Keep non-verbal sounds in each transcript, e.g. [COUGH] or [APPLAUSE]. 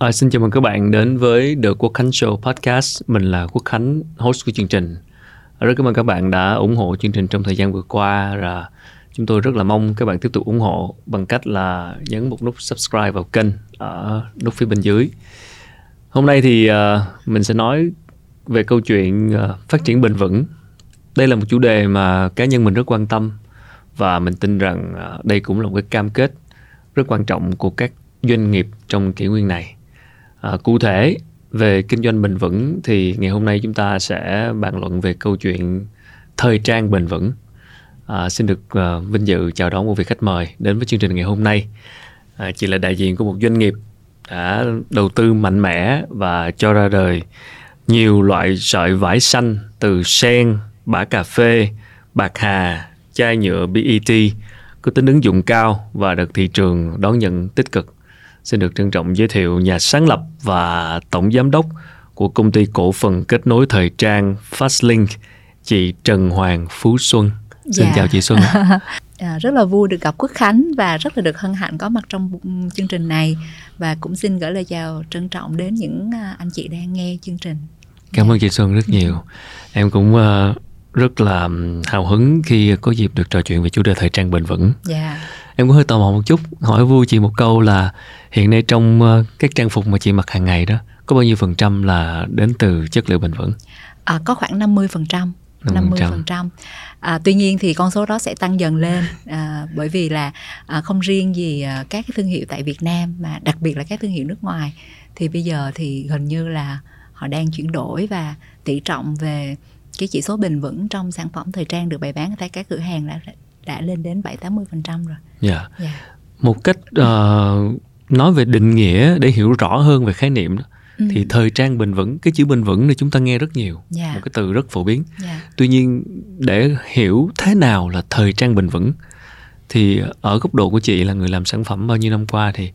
À, xin chào mừng các bạn đến với The Quốc Khánh Show Podcast. Mình là Quốc Khánh, host của chương trình. Rất cảm ơn các bạn đã ủng hộ chương trình trong thời gian vừa qua và chúng tôi rất là mong các bạn tiếp tục ủng hộ bằng cách là nhấn một nút subscribe vào kênh ở nút phía bên dưới. Hôm nay thì uh, mình sẽ nói về câu chuyện uh, phát triển bền vững. Đây là một chủ đề mà cá nhân mình rất quan tâm và mình tin rằng uh, đây cũng là một cái cam kết rất quan trọng của các doanh nghiệp trong kỷ nguyên này À, cụ thể về kinh doanh bền vững thì ngày hôm nay chúng ta sẽ bàn luận về câu chuyện thời trang bền vững. À, xin được à, vinh dự chào đón một vị khách mời đến với chương trình ngày hôm nay. À, chị là đại diện của một doanh nghiệp đã đầu tư mạnh mẽ và cho ra đời nhiều loại sợi vải xanh từ sen, bã cà phê, bạc hà, chai nhựa BET có tính ứng dụng cao và được thị trường đón nhận tích cực. Xin được trân trọng giới thiệu nhà sáng lập và tổng giám đốc của công ty cổ phần kết nối thời trang Fastlink, chị Trần Hoàng Phú Xuân. Xin dạ. chào chị Xuân. à, [LAUGHS] rất là vui được gặp Quốc Khánh và rất là được hân hạnh có mặt trong chương trình này và cũng xin gửi lời chào trân trọng đến những à, anh chị đang nghe chương trình. Cảm ơn chị Xuân rất nhiều. Em cũng uh, rất là hào hứng khi có dịp được trò chuyện về chủ đề thời trang bền vững. Dạ. Em cũng hơi tò mò một chút, hỏi vui chị một câu là hiện nay trong uh, các trang phục mà chị mặc hàng ngày đó có bao nhiêu phần trăm là đến từ chất liệu bền vững? À, có khoảng 50 phần trăm. 50 phần trăm à, tuy nhiên thì con số đó sẽ tăng dần lên à, bởi vì là à, không riêng gì à, các cái thương hiệu tại Việt Nam mà đặc biệt là các thương hiệu nước ngoài thì bây giờ thì gần như là họ đang chuyển đổi và tỷ trọng về cái chỉ số bền vững trong sản phẩm thời trang được bày bán tại các cửa hàng đã đã lên đến 7 80 phần trăm rồi. Dạ. Yeah. Yeah. Một cách uh, nói về định nghĩa để hiểu rõ hơn về khái niệm đó ừ. thì thời trang bền vững cái chữ bền vững này chúng ta nghe rất nhiều yeah. Dạ. một cái từ rất phổ biến yeah. Dạ. tuy nhiên để hiểu thế nào là thời trang bền vững thì ở góc độ của chị là người làm sản phẩm bao nhiêu năm qua thì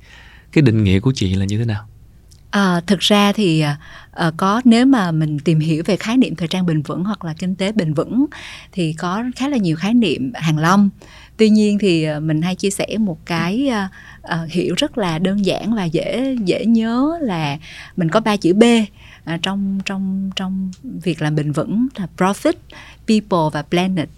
cái định nghĩa của chị là như thế nào À, thực ra thì Ờ, có, nếu mà mình tìm hiểu về khái niệm thời trang bền vững hoặc là kinh tế bền vững thì có khá là nhiều khái niệm hàng lâm tuy nhiên thì ờ, mình hay chia sẻ một cái ờ, hiểu rất là đơn giản và dễ dễ nhớ là mình có ba chữ b trong trong trong việc làm bền vững là profit, people và planet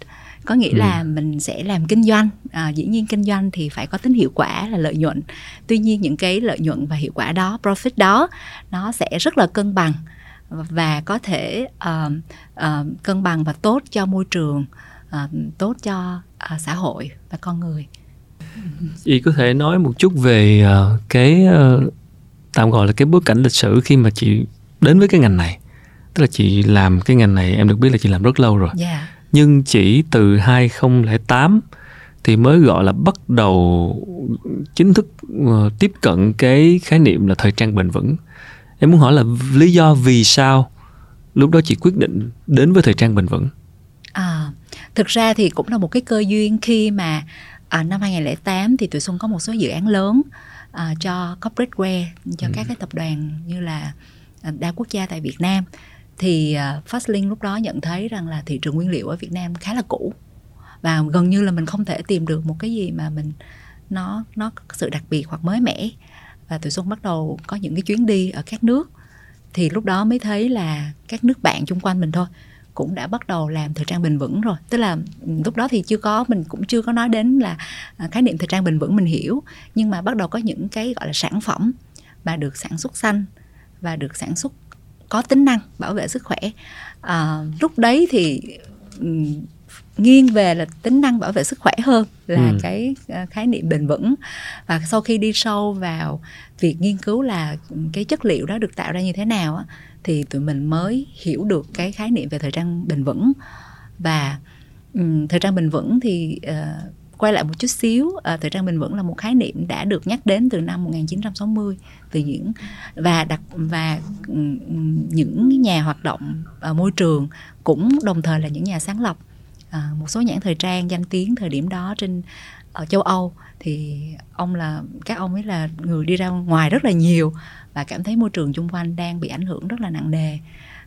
có nghĩa ừ. là mình sẽ làm kinh doanh. À, dĩ nhiên kinh doanh thì phải có tính hiệu quả là lợi nhuận. Tuy nhiên những cái lợi nhuận và hiệu quả đó profit đó nó sẽ rất là cân bằng và có thể uh, uh, cân bằng và tốt cho môi trường uh, tốt cho uh, xã hội và con người. Chị có thể nói một chút về uh, cái uh, tạm gọi là cái bối cảnh lịch sử khi mà chị đến với cái ngành này. Tức là chị làm cái ngành này em được biết là chị làm rất lâu rồi. Yeah dạ nhưng chỉ từ 2008 thì mới gọi là bắt đầu chính thức uh, tiếp cận cái khái niệm là thời trang bền vững. Em muốn hỏi là lý do vì sao lúc đó chị quyết định đến với thời trang bền vững? À, thực ra thì cũng là một cái cơ duyên khi mà à, năm 2008 thì tụi Xuân có một số dự án lớn à, cho corporate wear cho ừ. các cái tập đoàn như là đa quốc gia tại Việt Nam thì à, Fastlink lúc đó nhận thấy rằng là thị trường nguyên liệu ở Việt Nam khá là cũ. Và gần như là mình không thể tìm được một cái gì mà mình, nó nó có sự đặc biệt hoặc mới mẻ. Và tụi Xuân bắt đầu có những cái chuyến đi ở các nước. Thì lúc đó mới thấy là các nước bạn chung quanh mình thôi cũng đã bắt đầu làm thời trang bền vững rồi. Tức là ừ, lúc đó thì chưa có, mình cũng chưa có nói đến là à, khái niệm thời trang bền vững mình hiểu. Nhưng mà bắt đầu có những cái, gọi là, sản phẩm mà được sản xuất xanh và được sản xuất có tính năng bảo vệ sức khỏe. À, lúc đấy thì um, nghiêng về là tính năng bảo vệ sức khỏe hơn là ừ. cái uh, khái niệm bền vững. Và sau khi đi sâu vào việc nghiên cứu là cái chất liệu đó được tạo ra như thế nào á, thì tụi mình mới hiểu được cái khái niệm về thời trang bền vững. Và um, thời trang bền vững thì uh, quay lại một chút xíu à, thời trang bền vững là một khái niệm đã được nhắc đến từ năm 1960 từ những và đặc và những nhà hoạt động à, môi trường cũng đồng thời là những nhà sáng lập. À, một số nhãn thời trang danh tiếng thời điểm đó trên ở châu Âu thì ông là các ông ấy là người đi ra ngoài rất là nhiều và cảm thấy môi trường chung quanh đang bị ảnh hưởng rất là nặng nề.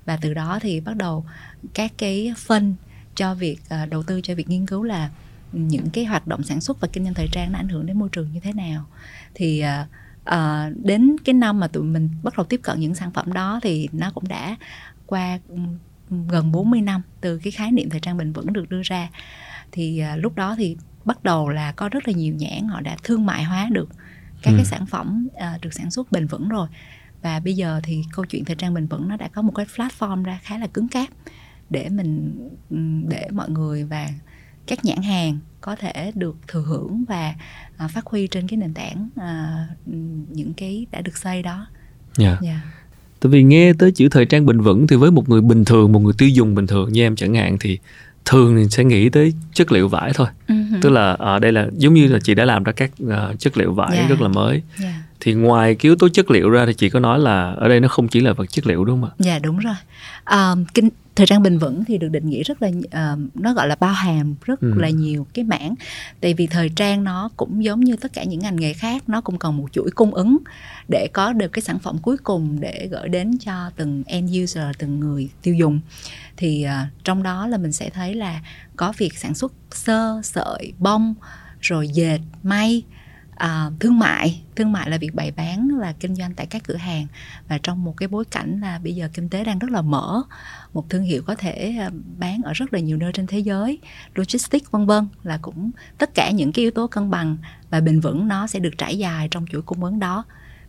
Và từ đó thì bắt đầu các cái phân cho việc đầu tư cho việc nghiên cứu là những cái hoạt động sản xuất và kinh doanh thời trang nó ảnh hưởng đến môi trường như thế nào. Thì uh, à, đến cái năm mà tụi mình bắt đầu tiếp cận những sản phẩm đó thì nó cũng đã qua gần 40 năm từ cái khái niệm thời trang bền vững được đưa ra. Thì à, lúc đó thì bắt đầu là có rất là nhiều nhãn họ đã thương mại hóa được các ừ. cái sản phẩm à, được sản xuất bền vững rồi. Và bây giờ thì câu chuyện thời trang bền vững nó đã có một cái platform ra khá là cứng cáp để mình để mọi người và các nhãn hàng có thể được thừa hưởng và à, phát huy trên cái nền tảng à, những cái đã được xây đó. Dạ. Yeah. Yeah. Tại vì nghe tới chữ thời trang bền vững thì với một người bình thường, một người tiêu dùng bình thường như em chẳng hạn thì thường thì sẽ nghĩ tới chất liệu vải thôi. Uh-huh. Tức là ở à, đây là giống như là chị đã làm ra các uh, chất liệu vải yeah. rất là mới. Yeah thì ngoài cái yếu tố chất liệu ra thì chị có nói là ở đây nó không chỉ là vật chất liệu đúng không ạ? Dạ đúng rồi. À, kinh thời trang bền vững thì được định nghĩa rất là uh, nó gọi là bao hàm rất ừ. là nhiều cái mảng tại vì thời trang nó cũng giống như tất cả những ngành nghề khác nó cũng còn một chuỗi cung ứng để có được cái sản phẩm cuối cùng để gửi đến cho từng end user từng người tiêu dùng thì uh, trong đó là mình sẽ thấy là có việc sản xuất sơ sợi bông rồi dệt may à, thương mại. Thương mại là việc bày bán là kinh doanh tại các cửa hàng. Và trong một cái bối cảnh là bây giờ kinh tế đang rất là mở một thương hiệu có thể à, bán ở rất là nhiều nơi trên thế giới logistics vân vân là cũng tất cả những cái yếu tố cân bằng và bền vững nó sẽ được trải dài trong chuỗi cung ứng đó.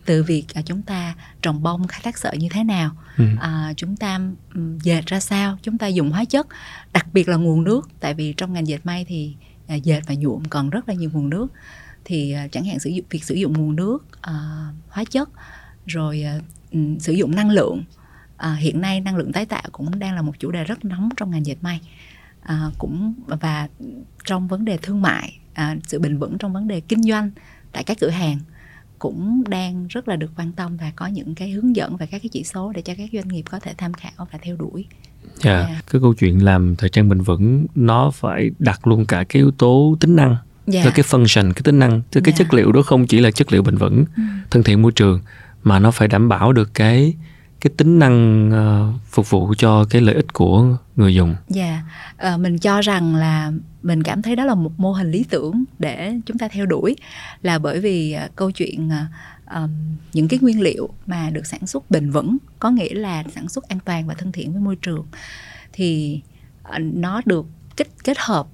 Từ việc à, chúng ta trồng bông khai thác sợi như thế nào ừ. à, chúng ta dệt ra sao chúng ta dùng hóa chất đặc biệt là nguồn nước. Tại vì trong ngành dệt may thì dệt và nhuộm còn rất là nhiều nguồn nước thì à, chẳng hạn sử dụng việc sử dụng nguồn nước uh, hóa chất rồi uh, sử dụng năng lượng uh, hiện nay năng lượng tái tạo cũng đang là một chủ đề rất nóng trong ngành dệt may uh, cũng và trong vấn đề thương mại uh, sự bền vững trong vấn đề kinh doanh tại các cửa hàng cũng đang rất là được quan tâm và có những cái hướng dẫn và các cái chỉ số để cho các doanh nghiệp có thể tham khảo và theo đuổi. Dạ, yeah. yeah. cái câu chuyện làm thời trang bền vững nó phải đặt luôn cả cái yếu tố tính năng yeah. Dạ. cái function cái tính năng cái yeah. Dạ. chất liệu đó không chỉ là chất liệu bền vững ừ. thân thiện môi trường mà nó phải đảm bảo được cái cái tính năng uh, phục vụ cho cái lợi ích của người dùng. Dạ, yeah. uh, mình cho rằng là mình cảm thấy đó là một mô hình lý tưởng để chúng ta theo đuổi là bởi vì uh, câu chuyện um, những cái nguyên liệu mà được sản xuất bền vững có nghĩa là sản xuất an toàn và thân thiện với môi trường thì nó được kết kết hợp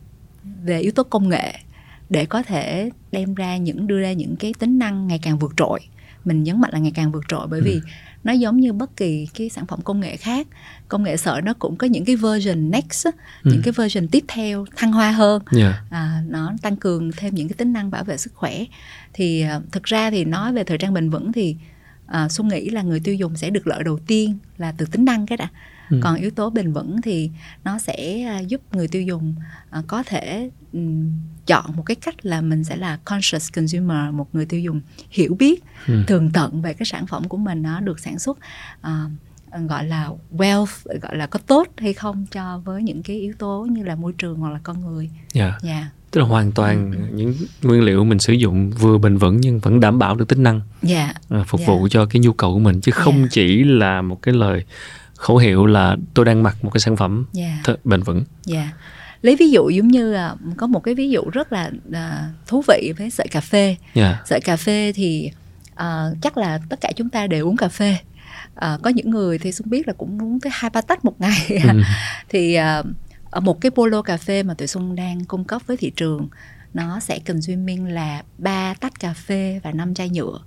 về yếu tố công nghệ để có thể đem ra những đưa ra những cái tính năng ngày càng vượt trội mình nhấn mạnh là ngày càng vượt trội bởi vì ừ. nó giống như bất kỳ cái sản phẩm công nghệ khác công nghệ sợi nó cũng có những cái version next ừ. những cái version tiếp theo thăng hoa hơn yeah. Dạ. à, nó tăng cường thêm những cái tính năng bảo vệ sức khỏe thì à, thực ra thì nói về thời trang bền vững thì à, xuân nghĩ là người tiêu dùng sẽ được lợi đầu tiên là từ tính năng cái đã ừ. còn yếu tố bền vững thì nó sẽ à, giúp người tiêu dùng à, có thể chọn một cái cách là mình sẽ là conscious consumer một người tiêu dùng hiểu biết ừ. tường tận về cái sản phẩm của mình nó được sản xuất uh, gọi là wealth gọi là có tốt hay không cho với những cái yếu tố như là môi trường hoặc là con người. Dạ. Yeah. Yeah tức là hoàn toàn ừ. những nguyên liệu mình sử dụng vừa bền vững nhưng vẫn đảm bảo được tính năng yeah. Dạ. phục yeah. vụ cho cái nhu cầu của mình chứ không yeah. chỉ là một cái lời khẩu hiệu là tôi đang mặc một cái sản phẩm yeah. Dạ. th- bền vững. Yeah. Dạ. Lấy ví dụ giống như là có một cái ví dụ rất là uh, thú vị với sợi cà phê. Yeah. Dạ. Sợi cà phê thì uh, chắc là tất cả chúng ta đều uống cà phê. Uh, có những người thì xuân biết là cũng uống tới hai ba tách một ngày. Ừ. [LAUGHS] thì uh, một cái polo cà phê mà tụi xuân đang cung cấp với thị trường nó sẽ consuming là ba tách cà phê và năm chai nhựa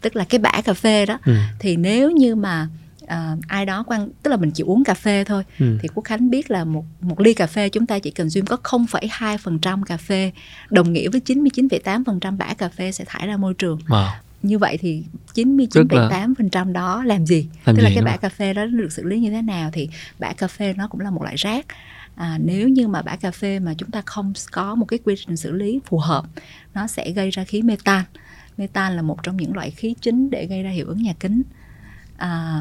tức là cái bã cà phê đó ừ. thì nếu như mà uh, ai đó quan tức là mình chỉ uống cà phê thôi. Ừ. thì quốc khánh biết là một một ly cà phê chúng ta chỉ cần duyên có 0,2% cà phê đồng nghĩa với 99,8% bã cà phê sẽ thải ra môi trường. Wow. như vậy thì 99,8% đó làm gì? Làm tức gì là cái bã cà phê đó được xử lý như thế nào thì bã cà phê nó cũng là một loại rác. À, nếu như mà bã cà phê mà chúng ta không có một cái quy trình xử lý phù hợp nó sẽ gây ra khí metan. Metan là một trong những loại khí chính để gây ra hiệu ứng nhà kính. À,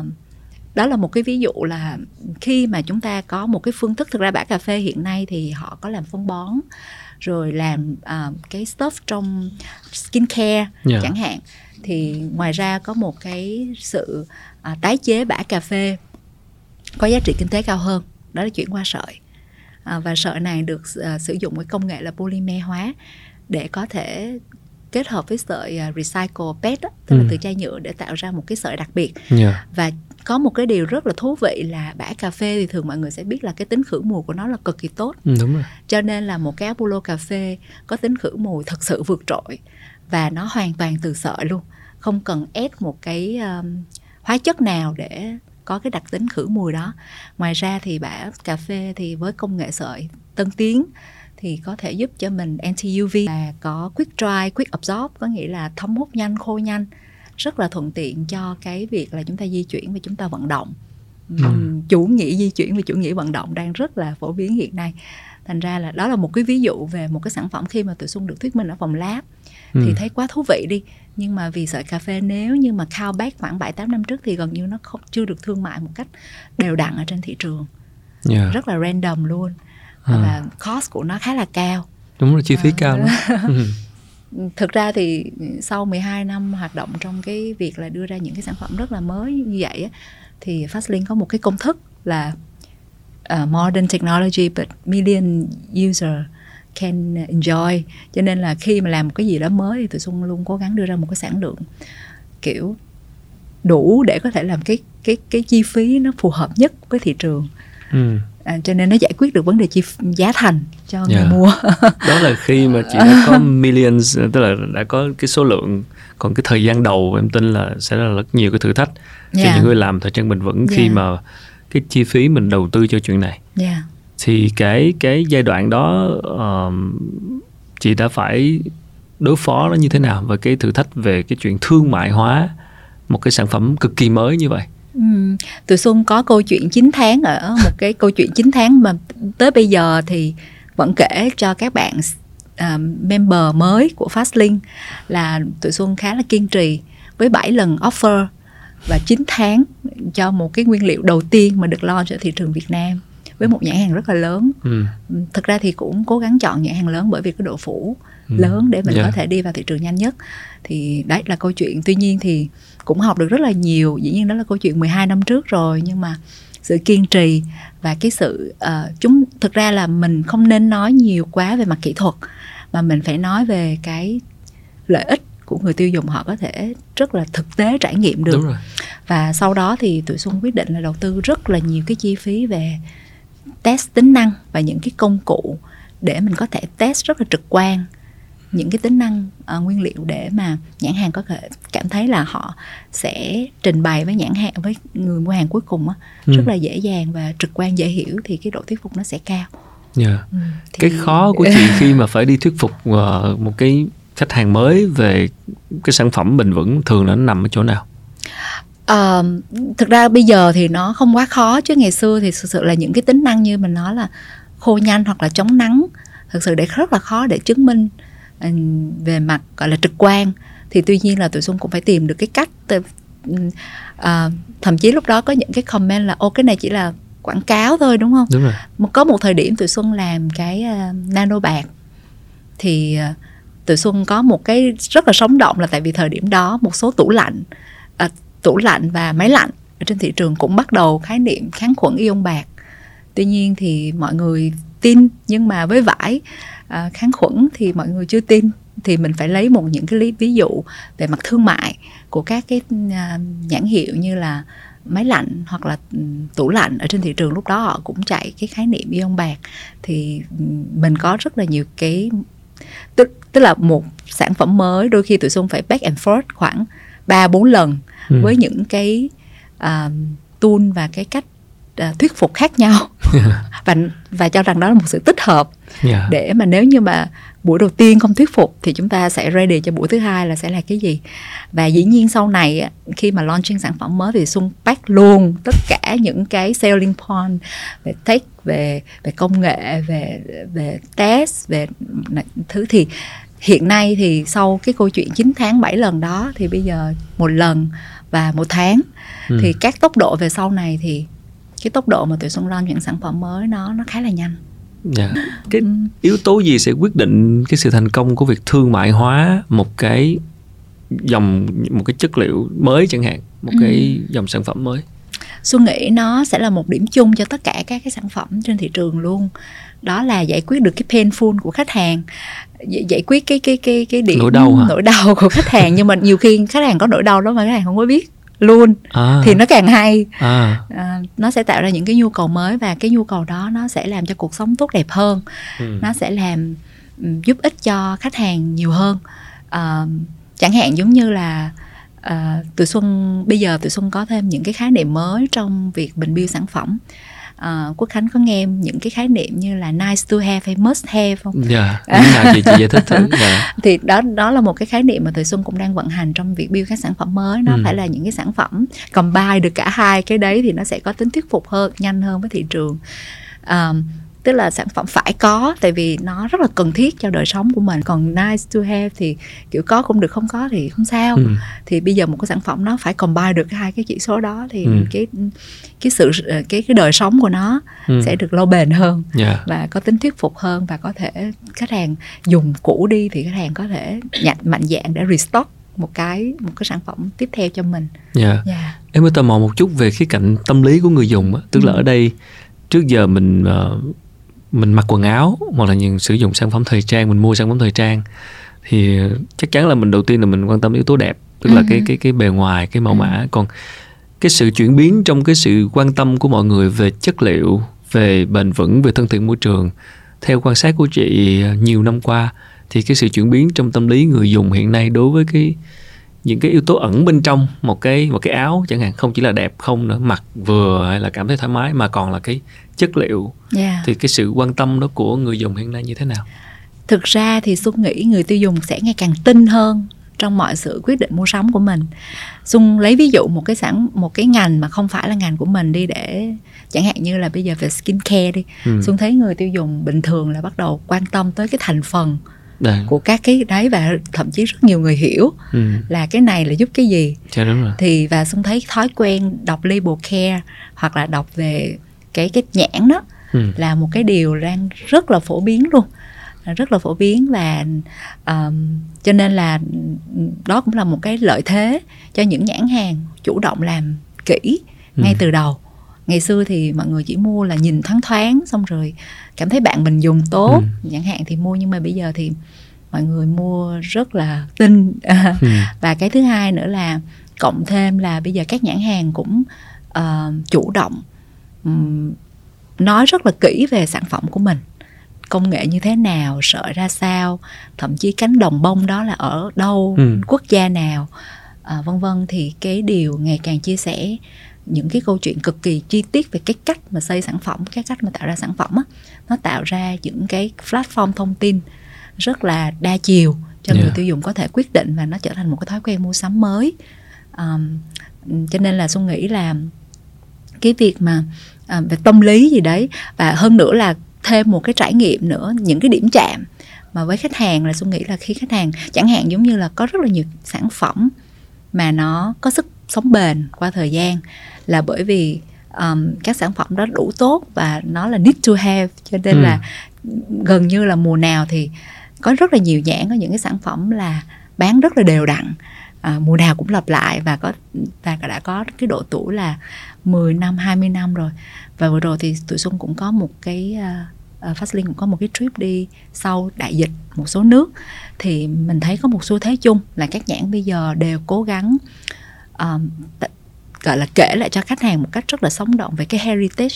đó là một cái ví dụ là khi mà chúng ta có một cái phương thức thực ra bã cà phê hiện nay thì họ có làm phân bón rồi làm uh, cái stuff trong skin care yeah. Dạ. chẳng hạn thì ngoài ra có một cái sự uh, tái chế bã cà phê có giá trị kinh tế cao hơn đó là chuyển qua sợi uh, và sợi này được uh, sử dụng với công nghệ là polymer hóa để có thể kết hợp với sợi recycle PET đó, tức là Ừ. từ chai nhựa để tạo ra một cái sợi đặc biệt yeah. và có một cái điều rất là thú vị là bã cà phê thì thường mọi người sẽ biết là cái tính khử mùi của nó là cực kỳ tốt. Ừ, đúng rồi. Cho nên là một cái Apollo cà phê có tính khử mùi thật sự vượt trội và nó hoàn toàn từ sợi luôn. Không cần ép một cái um, hóa chất nào để có cái đặc tính khử mùi đó. Ngoài ra thì bã cà phê thì với công nghệ sợi tân tiến thì có thể giúp cho mình anti UV và có quick dry, quick absorb có nghĩa là thấm hút nhanh, khô nhanh rất là thuận tiện cho cái việc là chúng ta di chuyển và chúng ta vận động Ừm, chủ nghĩa di chuyển và chủ nghĩa vận động đang rất là phổ biến hiện nay thành ra là đó là một cái ví dụ về một cái sản phẩm khi mà tụi xuân được thuyết minh ở phòng lab ừ. thì thấy quá thú vị đi nhưng mà vì sợi cà phê nếu như mà cao back khoảng 7 8 năm trước thì gần như nó không chưa được thương mại một cách đều đặn ở trên thị trường yeah. rất là random luôn À. và cost của nó khá là cao đúng rồi chi phí À. cao lắm [LAUGHS] ừ thực ra thì sau 12 năm hoạt động trong cái việc là đưa ra những cái sản phẩm rất là mới như vậy á, thì Fastlink có một cái công thức là uh, modern technology but million user can enjoy cho nên là khi mà làm một cái gì đó mới thì tụi Xuân luôn cố gắng đưa ra một cái sản lượng kiểu đủ để có thể làm cái cái cái chi phí nó phù hợp nhất với thị trường Ừ à, cho nên nó giải quyết được vấn đề chi giá thành cho người Yeah. mua [LAUGHS] đó là khi mà chị đã có millions tức là đã có cái số lượng còn cái thời gian đầu em tin là sẽ là rất nhiều cái thử thách cho Yeah. những người làm thời trang bền vững khi Yeah. mà cái chi phí mình đầu tư cho chuyện này yeah. thì cái cái giai đoạn đó ờm, chị đã phải đối phó nó như thế nào và cái thử thách về cái chuyện thương mại hóa một cái sản phẩm cực kỳ mới như vậy Ừm, tụi Xuân có câu chuyện 9 tháng ở một cái câu chuyện 9 tháng mà tới bây giờ thì vẫn kể cho các bạn à, member mới của Fastlink là tụi Xuân khá là kiên trì với 7 lần offer và 9 tháng cho một cái nguyên liệu đầu tiên mà được launch ở thị trường Việt Nam với một nhãn hàng rất là lớn ừ. thực ra thì cũng cố gắng chọn nhãn hàng lớn bởi vì cái độ phủ Ừ. lớn để mình Dạ. có thể đi vào thị trường nhanh nhất thì đấy là câu chuyện tuy nhiên thì cũng học được rất là nhiều. Dĩ nhiên đó là câu chuyện 12 năm trước rồi nhưng mà sự kiên trì và cái sự ờ, chúng thực ra là mình không nên nói nhiều quá về mặt kỹ thuật mà mình phải nói về cái lợi ích của người tiêu dùng họ có thể rất là thực tế trải nghiệm được. Đúng rồi. Và sau đó thì tụi Xuân quyết định là đầu tư rất là nhiều cái chi phí về test tính năng và những cái công cụ để mình có thể test rất là trực quan những cái tính năng ờ, nguyên liệu để mà nhãn hàng có thể cảm thấy là họ sẽ trình bày với nhãn hàng với người mua hàng cuối cùng á, Ừ. rất là dễ dàng và trực quan dễ hiểu thì cái độ thuyết phục nó sẽ cao. yeah. Ừ, cái thì- khó của chị khi mà phải đi thuyết phục ờ, một cái khách hàng mới về cái sản phẩm bền vững thường là nó nằm ở chỗ nào Ờ, thực ra bây giờ thì nó không quá khó chứ ngày xưa thì thực sự là những cái tính năng như mình nói là khô nhanh hoặc là chống nắng thực sự để rất là khó để chứng minh về mặt gọi là trực quan thì tuy nhiên là tụi Xuân cũng phải tìm được cái cách từ- ừm, à, thậm chí lúc đó có những cái comment là ô cái này chỉ là quảng cáo thôi đúng không? Đúng rồi. Có một thời điểm tụi Xuân làm cái uh, nano bạc thì uh, tụi Xuân có một cái rất là sống động là tại vì thời điểm đó một số tủ lạnh à, tủ lạnh và máy lạnh ở trên thị trường cũng bắt đầu khái niệm kháng khuẩn ion bạc. Tuy nhiên thì mọi người tin nhưng mà với vải à, kháng khuẩn thì mọi người chưa tin thì mình phải lấy một những cái lý ví dụ về mặt thương mại của các cái à, nhãn hiệu như là máy lạnh hoặc là ừ, tủ lạnh ở trên thị trường lúc đó họ cũng chạy cái khái niệm ion bạc thì ừ, mình có rất là nhiều cái tức tức là một sản phẩm mới đôi khi tụi Xuân phải back and forth khoảng 3 4 lần Ừ. với những cái à, tool và cái cách à, thuyết phục khác nhau. [LAUGHS] Và và cho rằng đó là một sự tích hợp. Yeah. để mà nếu như mà buổi đầu tiên không thuyết phục thì chúng ta sẽ ready cho buổi thứ hai là sẽ là cái gì? Và dĩ nhiên sau này khi mà launching sản phẩm mới thì Xuân pack luôn tất cả những cái selling point về tech về về công nghệ về về test về thứ. Thì hiện nay thì sau cái câu chuyện 9 tháng 7 lần đó thì bây giờ một lần và một tháng. Ừ. thì các tốc độ về sau này thì cái tốc độ mà tụi Xuân launch những sản phẩm mới nó nó khá là nhanh Dạ. Cái yếu tố gì sẽ quyết định cái sự thành công của việc thương mại hóa một cái dòng một cái chất liệu mới chẳng hạn, một Ừ. cái dòng sản phẩm mới? xuân nghĩ nó sẽ là một điểm chung cho tất cả các cái sản phẩm trên thị trường luôn đó là giải quyết được cái painful của khách hàng giải quyết cái cái cái cái điểm nỗi đau hả? nỗi đau của khách hàng nhưng mà nhiều khi khách hàng có nỗi đau đó mà khách hàng không có biết luôn. À, thì nó càng hay. À, à, nó sẽ tạo ra những cái nhu cầu mới và cái nhu cầu đó nó sẽ làm cho cuộc sống tốt đẹp hơn. Ừ. nó sẽ làm giúp ích cho khách hàng nhiều hơn. À, chẳng hạn giống như là à, tụi xuân bây giờ tụi xuân có thêm những cái khái niệm mới trong việc mình build sản phẩm à, quốc khánh có nghe những cái khái niệm như là nice to have hay must have không? Dạ [LAUGHS] như nào chị chị giải thích thử dạ. Thì đó đó là một cái khái niệm mà tụi xuân cũng đang vận hành trong việc build các sản phẩm mới. Nó Ừ. phải là những cái sản phẩm combine được cả hai cái đấy thì nó sẽ có tính thuyết phục hơn nhanh hơn với thị trường. À, tức là sản phẩm phải có tại vì nó rất là cần thiết cho đời sống của mình còn nice to have thì kiểu có cũng được không có thì không sao ừ. thì bây giờ một cái sản phẩm nó phải combine được hai cái chỉ số đó thì Ừ. cái cái sự cái cái đời sống của nó Ừ. sẽ được lâu bền hơn dạ và có tính thuyết phục hơn và có thể khách hàng dùng cũ đi thì khách hàng có thể nhận mạnh dạng để restock một cái một cái sản phẩm tiếp theo cho mình. dạ Dạ. em mới tò mò một chút về khía cạnh tâm lý của người dùng á tức là Ừ. ở đây trước giờ mình ờ, mình mặc quần áo hoặc là những sử dụng sản phẩm thời trang mình mua sản phẩm thời trang thì chắc chắn là mình đầu tiên là mình quan tâm yếu tố đẹp tức là Ừ. cái cái cái bề ngoài cái mẫu Ừ. mã còn cái sự chuyển biến trong cái sự quan tâm của mọi người về chất liệu về bền vững về thân thiện môi trường theo quan sát của chị nhiều năm qua thì cái sự chuyển biến trong tâm lý người dùng hiện nay đối với cái những cái yếu tố ẩn bên trong một cái một cái áo chẳng hạn không chỉ là đẹp không nữa mặc vừa hay là cảm thấy thoải mái mà còn là cái chất liệu Dạ. thì cái sự quan tâm đó của người dùng hiện nay như thế nào Thực ra thì Xuân nghĩ người tiêu dùng sẽ ngày càng tin hơn trong mọi sự quyết định mua sắm của mình. Xuân lấy ví dụ một cái sản một cái ngành mà không phải là ngành của mình đi để chẳng hạn như là bây giờ về skin care đi. ừ. Xuân thấy người tiêu dùng bình thường là bắt đầu quan tâm tới cái thành phần Đây. của các cái đấy và thậm chí rất nhiều người hiểu ừ. là cái này là giúp cái gì dạ đúng rồi thì và xuân thấy thói quen đọc label care hoặc là đọc về cái cái nhãn đó ừ. là một cái điều đang rất là phổ biến luôn Là rất là phổ biến và um, cho nên là đó cũng là một cái lợi thế cho những nhãn hàng chủ động làm kỹ ngay Ừ. từ đầu ngày xưa thì mọi người chỉ mua là nhìn thoáng thoáng xong rồi cảm thấy bạn mình dùng tốt Ừ. chẳng hạn thì mua nhưng mà bây giờ thì mọi người mua rất là tin Ừ. và cái thứ hai nữa là cộng thêm là bây giờ các nhãn hàng cũng ờ, chủ động ừm, nói rất là kỹ về sản phẩm của mình công nghệ như thế nào sợi ra sao thậm chí cánh đồng bông đó là ở đâu Ừ. quốc gia nào à, vân vân thì cái điều ngày càng chia sẻ những cái câu chuyện cực kỳ chi tiết về cái cách mà xây sản phẩm cái cách mà tạo ra sản phẩm á nó tạo ra những cái platform thông tin rất là đa chiều cho người Yeah. tiêu dùng có thể quyết định và nó trở thành một cái thói quen mua sắm mới um, cho nên là xuân nghĩ là cái việc mà à, về tâm lý gì đấy và hơn nữa là thêm một cái trải nghiệm nữa những cái điểm chạm mà với khách hàng là xuân nghĩ là khi khách hàng chẳng hạn giống như là có rất là nhiều sản phẩm mà nó có sức sống bền qua thời gian là bởi vì um, các sản phẩm đó đủ tốt và nó là need to have cho nên Ừ. là gần như là mùa nào thì có rất là nhiều nhãn có những cái sản phẩm là bán rất là đều đặn à, mùa nào cũng lặp lại và có và đã có cái độ tuổi là 10 năm 20 năm rồi và vừa rồi thì tụi Xuân cũng có một cái uh, uh, Fastlink cũng có một cái trip đi sau đại dịch một số nước thì mình thấy có một xu thế chung là các nhãn bây giờ đều cố gắng um, gọi là kể lại cho khách hàng một cách rất là sống động về cái heritage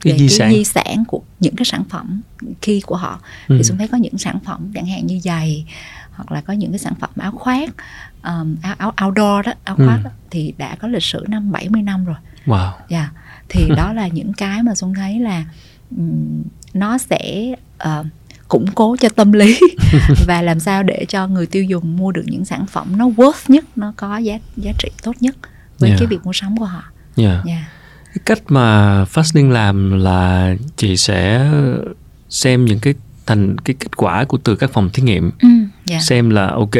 Cái về di cái sản. di sản của những cái sản phẩm khi của họ Ừ. thì Xuân thấy có những sản phẩm chẳng hạn như giày hoặc là có những cái sản phẩm áo khoác um, áo, áo outdoor đó áo Ừ. khoác đó, thì đã có lịch sử năm 70 năm rồi wow Dạ, thì [LAUGHS] đó là những cái mà Xuân thấy là ừm, nó sẽ ờ, củng cố cho tâm lý [LAUGHS] và làm sao để cho người tiêu dùng mua được những sản phẩm nó worth nhất, nó có giá giá trị tốt nhất với Dạ. cái việc mua sắm của họ. dạ Dạ. cái cách mà fasting làm là chị sẽ xem những cái thành cái kết quả của từ các phòng thí nghiệm Ừ, dạ. xem là ok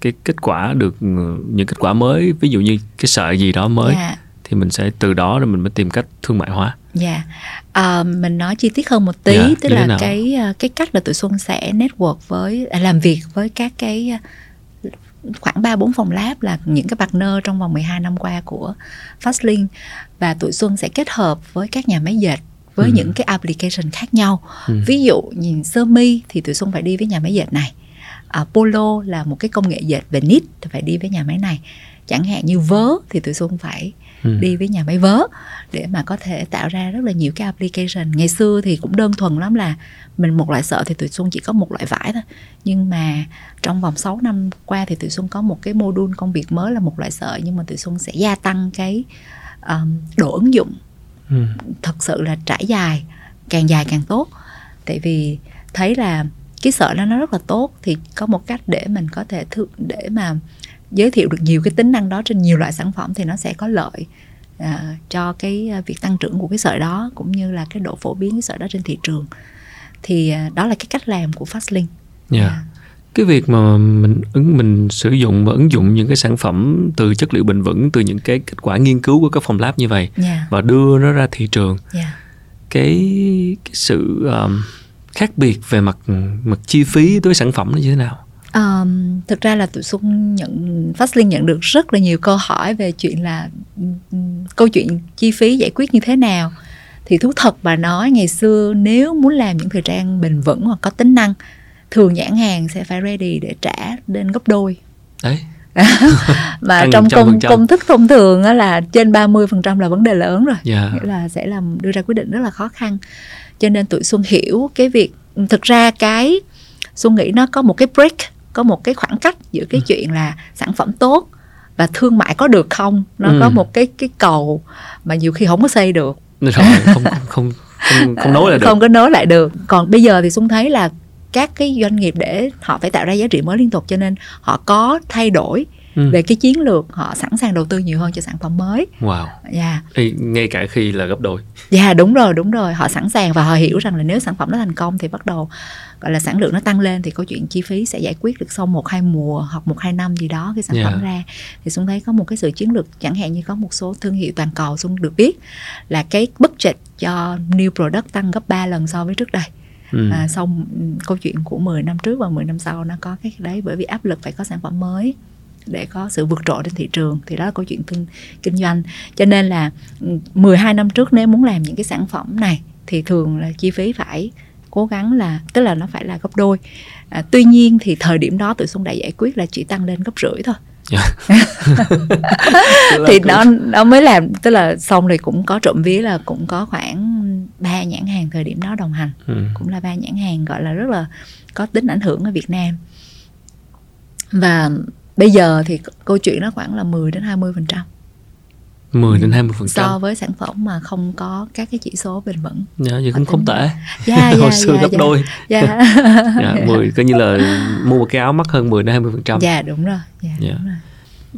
cái kết quả được ừ, những kết quả mới ví dụ như cái sợi gì đó mới Dạ. Thì mình sẽ từ đó rồi mình mới tìm cách thương mại hóa Dạ, à, mình nói chi tiết hơn một tí, Dạ, tức là nào? cái ờ, cái cách là tụi Xuân sẽ network với à, làm việc với các cái ờ, khoảng 3 4 phòng lab là những cái partner trong vòng 12 năm qua của Fastlink và tụi Xuân sẽ kết hợp với các nhà máy dệt với ừ. những cái application khác nhau. Ừ. Ví dụ nhìn sơ mi thì tụi Xuân phải đi với nhà máy dệt này. À, polo là một cái công nghệ dệt về knit thì phải đi với nhà máy này. Chẳng hạn như vớ thì tụi Xuân phải ừ. đi với nhà máy vớ để mà có thể tạo ra rất là nhiều cái application ngày xưa thì cũng đơn thuần lắm là mình một loại sợi thì tụi xuân chỉ có một loại vải thôi nhưng mà trong vòng 6 năm qua thì tụi xuân có một cái module công việc mới là một loại sợi nhưng mà tụi xuân sẽ gia tăng cái um, độ ứng dụng ừ. thật sự là trải dài càng dài càng tốt tại vì thấy là cái sợi đó nó rất là tốt thì có một cách để mình có thể thử để mà giới thiệu được nhiều cái tính năng đó trên nhiều loại sản phẩm thì nó sẽ có lợi à, cho cái à, việc tăng trưởng của cái sợi đó cũng như là cái độ phổ biến cái sợi đó trên thị trường thì à, đó là cái cách làm của Fastlink. Yeah. Dạ. Yeah. Cái việc mà mình ứng mình sử dụng và ứng dụng những cái sản phẩm từ chất liệu bền vững từ những cái kết quả nghiên cứu của các phòng lab như vậy yeah. Dạ. và đưa nó ra thị trường. Yeah. Dạ. Cái cái sự um, khác biệt về mặt mặt chi phí đối với sản phẩm nó như thế nào? Um, thực ra là tụi Xuân nhận Fastlink nhận được rất là nhiều câu hỏi về chuyện là um, câu chuyện chi phí giải quyết như thế nào. Thì thú thật bà nói ngày xưa nếu muốn làm những thời trang bền vững hoặc có tính năng thường nhãn hàng sẽ phải ready để trả đến gấp đôi. Đấy. [LAUGHS] Mà trong công công thức thông thường là trên 30% là vấn đề lớn rồi. Yeah. Dạ. nghĩa là sẽ làm đưa ra quyết định rất là khó khăn. Cho nên tụi xuân hiểu cái việc thực ra cái xuân nghĩ nó có một cái break có một cái khoảng cách giữa cái ừ. chuyện là sản phẩm tốt và thương mại có được không nó ừ. có một cái cái cầu mà nhiều khi không có xây được rồi không không không không nối lại được không có nối lại được còn bây giờ thì xuân thấy là các cái doanh nghiệp để họ phải tạo ra giá trị mới liên tục cho nên họ có thay đổi ừ. về cái chiến lược họ sẵn sàng đầu tư nhiều hơn cho sản phẩm mới wow dạ yeah. ngay cả khi là gấp đôi dạ yeah, đúng rồi đúng rồi họ sẵn sàng và họ hiểu rằng là nếu sản phẩm nó thành công thì bắt đầu gọi là sản lượng nó tăng lên thì câu chuyện chi phí sẽ giải quyết được sau một hai mùa hoặc một hai năm gì đó cái sản yeah. phẩm ra thì xuân thấy có một cái sự chiến lược chẳng hạn như có một số thương hiệu toàn cầu xuân được biết là cái budget cho new product tăng gấp 3 lần so với trước đây Ừ. À, xong câu chuyện của 10 năm trước và 10 năm sau nó có cái đấy bởi vì áp lực phải có sản phẩm mới để có sự vượt trội trên thị trường thì đó là câu chuyện thương, kinh doanh. Cho nên là 12 năm trước nếu muốn làm những cái sản phẩm này thì thường là chi phí phải cố gắng là tức là nó phải là gấp đôi. À, tuy nhiên thì thời điểm đó tụi xuân đã giải quyết là chỉ tăng lên gấp rưỡi thôi. Yeah. [LAUGHS] thì nó nó mới làm tức là xong thì cũng có trộm vía là cũng có khoảng ba nhãn hàng thời điểm đó đồng hành. Ừ. cũng là ba nhãn hàng gọi là rất là có tính ảnh hưởng ở Việt Nam. Và bây giờ thì câu chuyện nó khoảng là 10 đến 20 phần trăm 10 đến 20 phần trăm so với sản phẩm mà không có các cái chỉ số bền vững. Dạ, vậy cũng không tệ. Dạ, dạ, [LAUGHS] Hồi xưa dạ, gấp dạ, đôi. Dạ. [LAUGHS] dạ, 10 coi như là [LAUGHS] mua một cái áo mắc hơn 10 đến 20 phần trăm. Dạ đúng rồi. Dạ, dạ. Đúng rồi.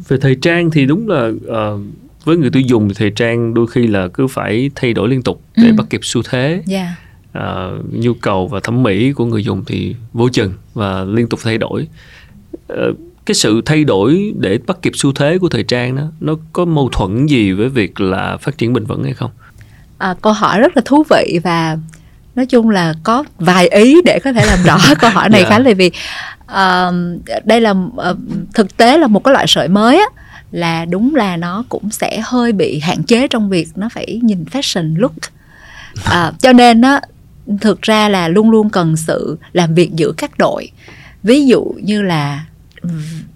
Về thời trang thì đúng là uh, với người tiêu dùng thì thời trang đôi khi là cứ phải thay đổi liên tục để ừ. bắt kịp xu thế. Dạ. Uh, nhu cầu và thẩm mỹ của người dùng thì vô chừng và liên tục thay đổi. Uh, cái sự thay đổi để bắt kịp xu thế của thời trang đó nó có mâu thuẫn gì với việc là phát triển bền vững hay không à, câu hỏi rất là thú vị và nói chung là có vài ý để có thể làm rõ [LAUGHS] câu hỏi này yeah. Dạ. khánh tại vì uh, đây là uh, thực tế là một cái loại sợi mới á là đúng là nó cũng sẽ hơi bị hạn chế trong việc nó phải nhìn fashion look à, cho nên á thực ra là luôn luôn cần sự làm việc giữa các đội ví dụ như là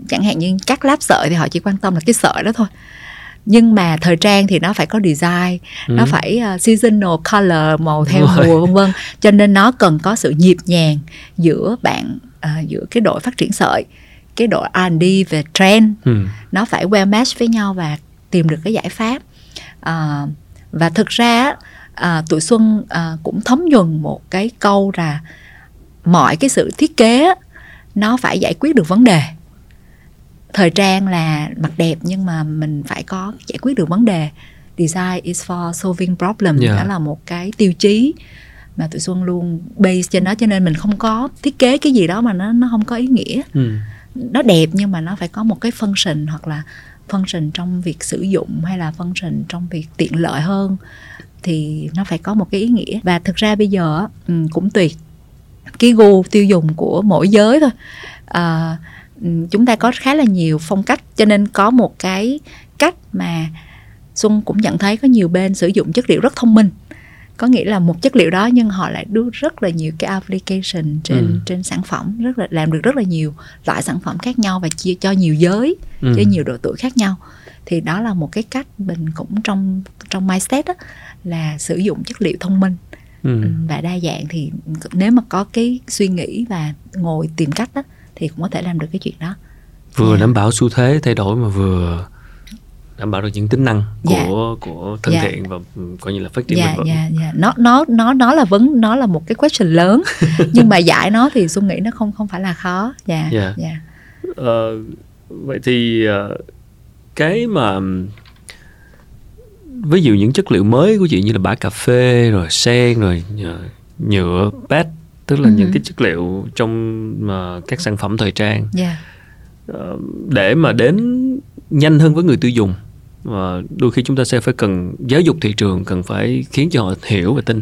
chẳng hạn như các láp sợi thì họ chỉ quan tâm là cái sợi đó thôi. Nhưng mà thời trang thì nó phải có design ừ. nó phải uh, seasonal color màu theo mùa vân vân. [LAUGHS] Cho nên nó cần có sự nhịp nhàng giữa bạn uh, giữa cái đội phát triển sợi cái đội R&D về trend. Ừ. nó phải well match với nhau và tìm được cái giải pháp. Uh, và thực ra uh, tụi xuân uh, cũng thấm nhuần một cái câu là mọi cái sự thiết kế nó phải giải quyết được vấn đề thời trang là mặt đẹp nhưng mà mình phải có giải quyết được vấn đề design is for solving problem yeah. đó là một cái tiêu chí mà tụi xuân luôn base trên đó cho nên mình không có thiết kế cái gì đó mà nó nó không có ý nghĩa ừ. nó đẹp nhưng mà nó phải có một cái function hoặc là function trong việc sử dụng hay là function trong việc tiện lợi hơn thì nó phải có một cái ý nghĩa và thực ra bây giờ ừ, cũng tùy cái gu tiêu dùng của mỗi giới thôi à, chúng ta có khá là nhiều phong cách cho nên có một cái cách mà xuân cũng nhận thấy có nhiều bên sử dụng chất liệu rất thông minh có nghĩa là một chất liệu đó nhưng họ lại đưa rất là nhiều cái application trên ừ. trên sản phẩm rất là làm được rất là nhiều loại sản phẩm khác nhau và chia cho nhiều giới ừ. cho nhiều độ tuổi khác nhau thì đó là một cái cách mình cũng trong trong mindset đó, là sử dụng chất liệu thông minh ừ. ừ. và đa dạng thì nếu mà có cái suy nghĩ và ngồi tìm cách đó thì cũng có thể làm được cái chuyện đó vừa yeah. Dạ. đảm bảo xu thế thay đổi mà vừa đảm bảo được những tính năng dạ. của của thân dạ. thiện và coi như là phát triển dạ, bền vững. Dạ, dạ. Nó nó nó nó là vấn nó là một cái question lớn [LAUGHS] nhưng mà giải nó thì Xuân nghĩ nó không không phải là khó. Dạ. Dạ. dạ. Uh, vậy thì uh, cái mà ví dụ những chất liệu mới của chị như là bã cà phê rồi sen rồi nhựa pet tức là uh-huh. những cái chất liệu trong uh, các sản phẩm thời trang yeah. uh, để mà đến nhanh hơn với người tiêu dùng và đôi khi chúng ta sẽ phải cần giáo dục thị trường cần phải khiến cho họ hiểu và tin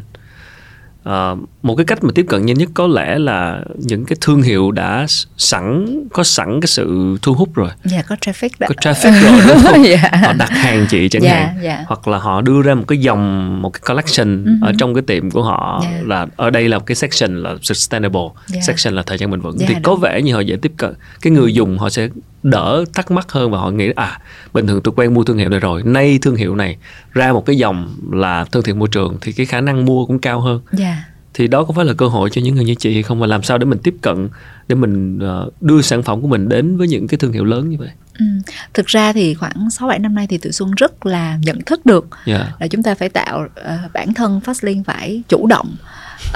À, một cái cách mà tiếp cận nhanh nhất có lẽ là những cái thương hiệu đã sẵn có sẵn cái sự thu hút rồi. Dạ có traffic đó. Có traffic rồi đúng không? yeah. [LAUGHS] Dạ. Họ đặt hàng chị chẳng yeah, dạ, hạn. Yeah. Dạ. Hoặc là họ đưa ra một cái dòng một cái collection uh-huh. ở trong cái tiệm của họ yeah. là ở đây là một cái section là sustainable, yeah. section là thời gian bền vững yeah, thì đúng. có vẻ như họ dễ tiếp cận. Cái người dùng họ sẽ đỡ thắc mắc hơn và họ nghĩ à bình thường tôi quen mua thương hiệu này rồi nay thương hiệu này ra một cái dòng là thân thiện môi trường thì cái khả năng mua cũng cao hơn yeah. thì đó có phải là cơ hội cho những người như chị hay không và làm sao để mình tiếp cận để mình uh, đưa sản phẩm của mình đến với những cái thương hiệu lớn như vậy Ừ. Thực ra thì khoảng 6 7 năm nay thì tụi Xuân rất là nhận thức được yeah. là chúng ta phải tạo uh, bản thân Fastlink phải chủ động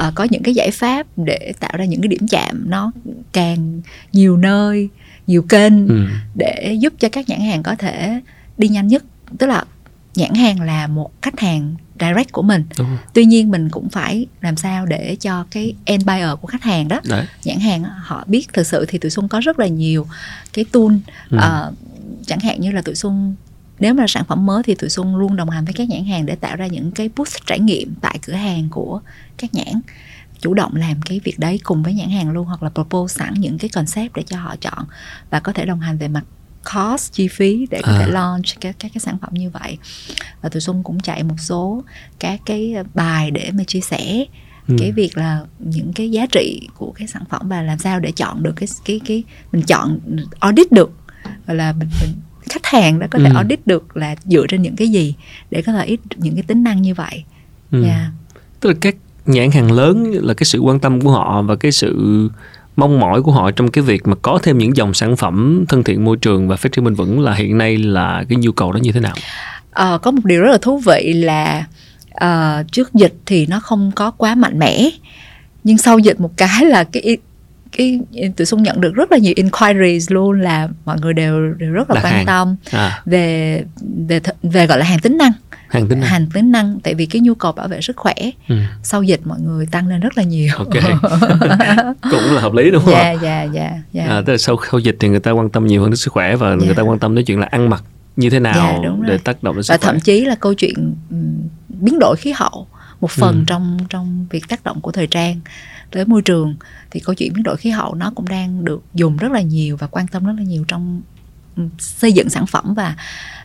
uh, có những cái giải pháp để tạo ra những cái điểm chạm nó càng nhiều nơi nhiều kênh ừ. để giúp cho các nhãn hàng có thể đi nhanh nhất tức là nhãn hàng là một khách hàng direct của mình tuy nhiên mình cũng phải làm sao để cho cái end buyer của khách hàng đó Đấy. nhãn hàng họ biết thực sự thì tụi xuân có rất là nhiều cái tool ừ. uh, chẳng hạn như là tụi xuân nếu mà sản phẩm mới thì tụi xuân luôn đồng hành với các nhãn hàng để tạo ra những cái booth trải nghiệm tại cửa hàng của các nhãn chủ động làm cái việc đấy cùng với nhãn hàng luôn hoặc là propose sẵn những cái concept để cho họ chọn và có thể đồng hành về mặt cost chi phí để có à. thể launch các các cái sản phẩm như vậy và tụi xuân cũng chạy một số các cái bài để mà chia sẻ ừ. cái việc là những cái giá trị của cái sản phẩm và làm sao để chọn được cái cái cái mình chọn audit được gọi là mình, mình khách hàng đó có thể ừ. audit được là dựa trên những cái gì để có thể ít những cái tính năng như vậy ừ. yeah. Tức là các nhãn hàng lớn là cái sự quan tâm của họ và cái sự mong mỏi của họ trong cái việc mà có thêm những dòng sản phẩm thân thiện môi trường và phát triển bền vững là hiện nay là cái nhu cầu đó như thế nào? À, có một điều rất là thú vị là uh, trước dịch thì nó không có quá mạnh mẽ nhưng sau dịch một cái là cái cái tụi xuân nhận được rất là nhiều inquiries luôn là mọi người đều đều rất là Đặt quan hàng. tâm à. về về về gọi là hàng tính năng hàng tính năng. Hàng tính năng tại vì cái nhu cầu bảo vệ sức khỏe ừ. sau dịch mọi người tăng lên rất là nhiều. Ok. [LAUGHS] Cũng là hợp lý đúng không? Dạ dạ dạ dạ. À, tức là sau sau dịch thì người ta quan tâm nhiều hơn đến sức khỏe và yeah. người ta quan tâm đến chuyện là ăn mặc như thế nào yeah, để tác động đến sức và khỏe. thậm chí là câu chuyện biến đổi khí hậu một phần ừ. trong trong việc tác động của thời trang tới môi trường thì câu chuyện biến đổi khí hậu nó cũng đang được dùng rất là nhiều và quan tâm rất là nhiều trong xây dựng sản phẩm và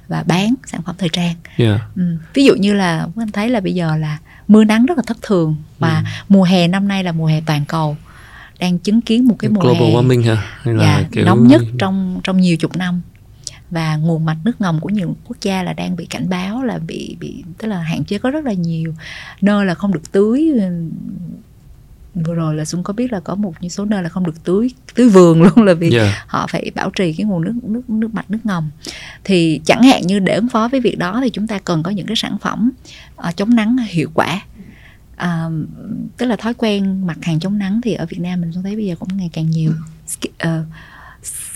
và bán sản phẩm thời trang yeah. ừ. ví dụ như là anh thấy là bây giờ là mưa nắng rất là thất thường và ừ. mùa hè năm nay là mùa hè toàn cầu đang chứng kiến một cái mùa Global hè warming hả? Hay là dạ, kiểu... nóng nhất trong trong nhiều chục năm và nguồn mạch nước ngầm của nhiều quốc gia là đang bị cảnh báo là bị bị tức là hạn chế có rất là nhiều nơi là không được tưới vừa rồi là Xuân có biết là có một số nơi là không được tưới tưới vườn [LAUGHS] luôn là vì yeah. họ phải bảo trì cái nguồn nước nước nước mạch nước ngầm. Thì chẳng hạn như để ứng phó với việc đó thì chúng ta cần có những cái sản phẩm uh, chống nắng hiệu quả. Uh, tức là thói quen mặc hàng chống nắng thì ở Việt Nam mình thấy bây giờ cũng ngày càng nhiều. Uh,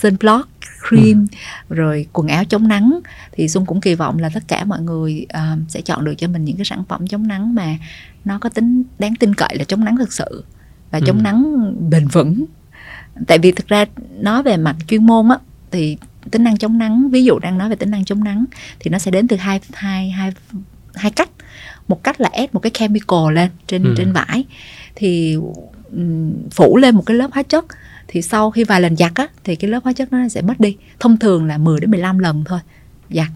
sunblock cream ừ. rồi quần áo chống nắng thì xuân cũng kỳ vọng là tất cả mọi người uh, sẽ chọn được cho mình những cái sản phẩm chống nắng mà nó có tính đáng tin cậy là chống nắng thực sự và chống ừ. nắng bền vững tại vì thực ra nói về mặt chuyên môn á thì tính năng chống nắng ví dụ đang nói về tính năng chống nắng thì nó sẽ đến từ hai hai hai hai cách một cách là ép một cái chemical lên trên ừ. trên vải thì phủ lên một cái lớp hóa chất thì sau khi vài lần giặt á thì cái lớp hóa chất nó sẽ mất đi thông thường là 10 đến 15 lần thôi giặt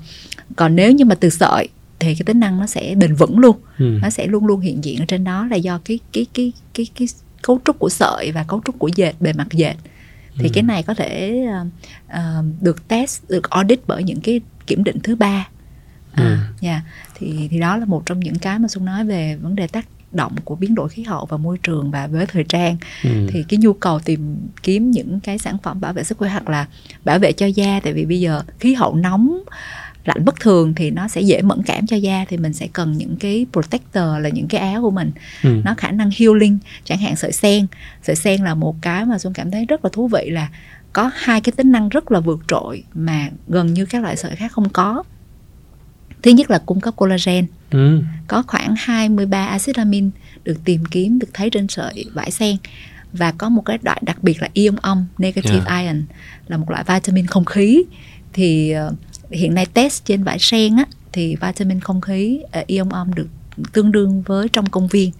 còn nếu như mà từ sợi thì cái tính năng nó sẽ bền vững luôn Ừ. nó sẽ luôn luôn hiện diện ở trên đó là do cái cái cái cái cái cấu trúc của sợi và cấu trúc của dệt bề mặt dệt thì Ừ. cái này có thể uh, được test được audit bởi những cái kiểm định thứ ba Ừ. à, dạ. thì thì đó là một trong những cái mà xuân nói về vấn đề tác động của biến đổi khí hậu và môi trường và với thời trang Ừ. thì cái nhu cầu tìm kiếm những cái sản phẩm bảo vệ sức khỏe hoặc là bảo vệ cho da tại vì bây giờ khí hậu nóng lạnh bất thường thì nó sẽ dễ mẫn cảm cho da thì mình sẽ cần những cái protector là những cái áo của mình Ừ. nó khả năng healing chẳng hạn sợi sen sợi sen là một cái mà xuân cảm thấy rất là thú vị là có hai cái tính năng rất là vượt trội mà gần như các loại sợi khác không có thứ nhất là cung cấp collagen Ừ. có khoảng 23 axit amin được tìm kiếm được thấy trên sợi vải sen và có một cái loại đặc biệt là ion âm negative Yeah. ion là một loại vitamin không khí thì ờ, hiện nay test trên vải sen á thì vitamin không khí uh, ion âm được tương đương với trong công viên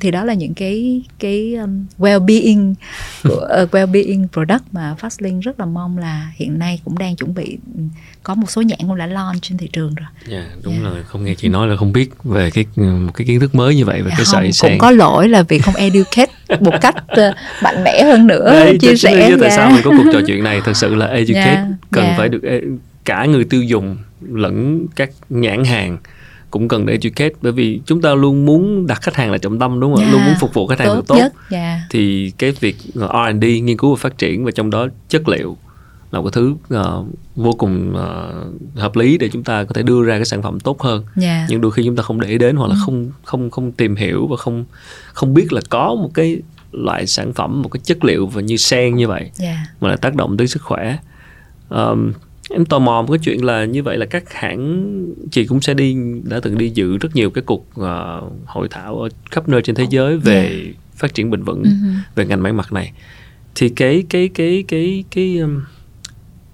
thì đó là những cái cái um, well-being của uh, [LAUGHS] well-being product mà Fastlink rất là mong là hiện nay cũng đang chuẩn bị ừ, có một số nhãn cũng đã launch trên thị trường rồi. Dạ, đúng Dạ. rồi không nghe chị nói là không biết về cái một cái kiến thức mới như vậy về cái không, sợi sen cũng có lỗi là vì không educate một [LAUGHS] cách ờ, mạnh mẽ hơn nữa Đấy, chia sẻ do tại dạ. sao mình có cuộc trò chuyện này thật sự là [LAUGHS] educate Dạ, cần dạ. phải được cả người tiêu dùng lẫn các nhãn hàng cũng cần để educate bởi vì chúng ta luôn muốn đặt khách hàng là trọng tâm đúng không Dạ, luôn muốn phục vụ khách hàng tốt được tốt. nhất dạ. Thì cái việc ờ, R&D nghiên cứu và phát triển và trong đó chất liệu là một cái thứ ờ, vô cùng ờ, hợp lý để chúng ta có thể đưa ra cái sản phẩm tốt hơn. Dạ. Nhưng đôi khi chúng ta không để ý đến hoặc là Ừ. không không không tìm hiểu và không không biết là có một cái loại sản phẩm một cái chất liệu và như sen như vậy dạ. mà lại tác động tới sức khỏe. Ờm, em tò mò một cái chuyện là như vậy là các hãng chị cũng sẽ đi đã từng đi dự rất nhiều cái cuộc ờ, hội thảo ở khắp nơi trên thế giới về phát triển bền vững Ừ. về ngành may mặc này. Thì cái cái cái cái cái um,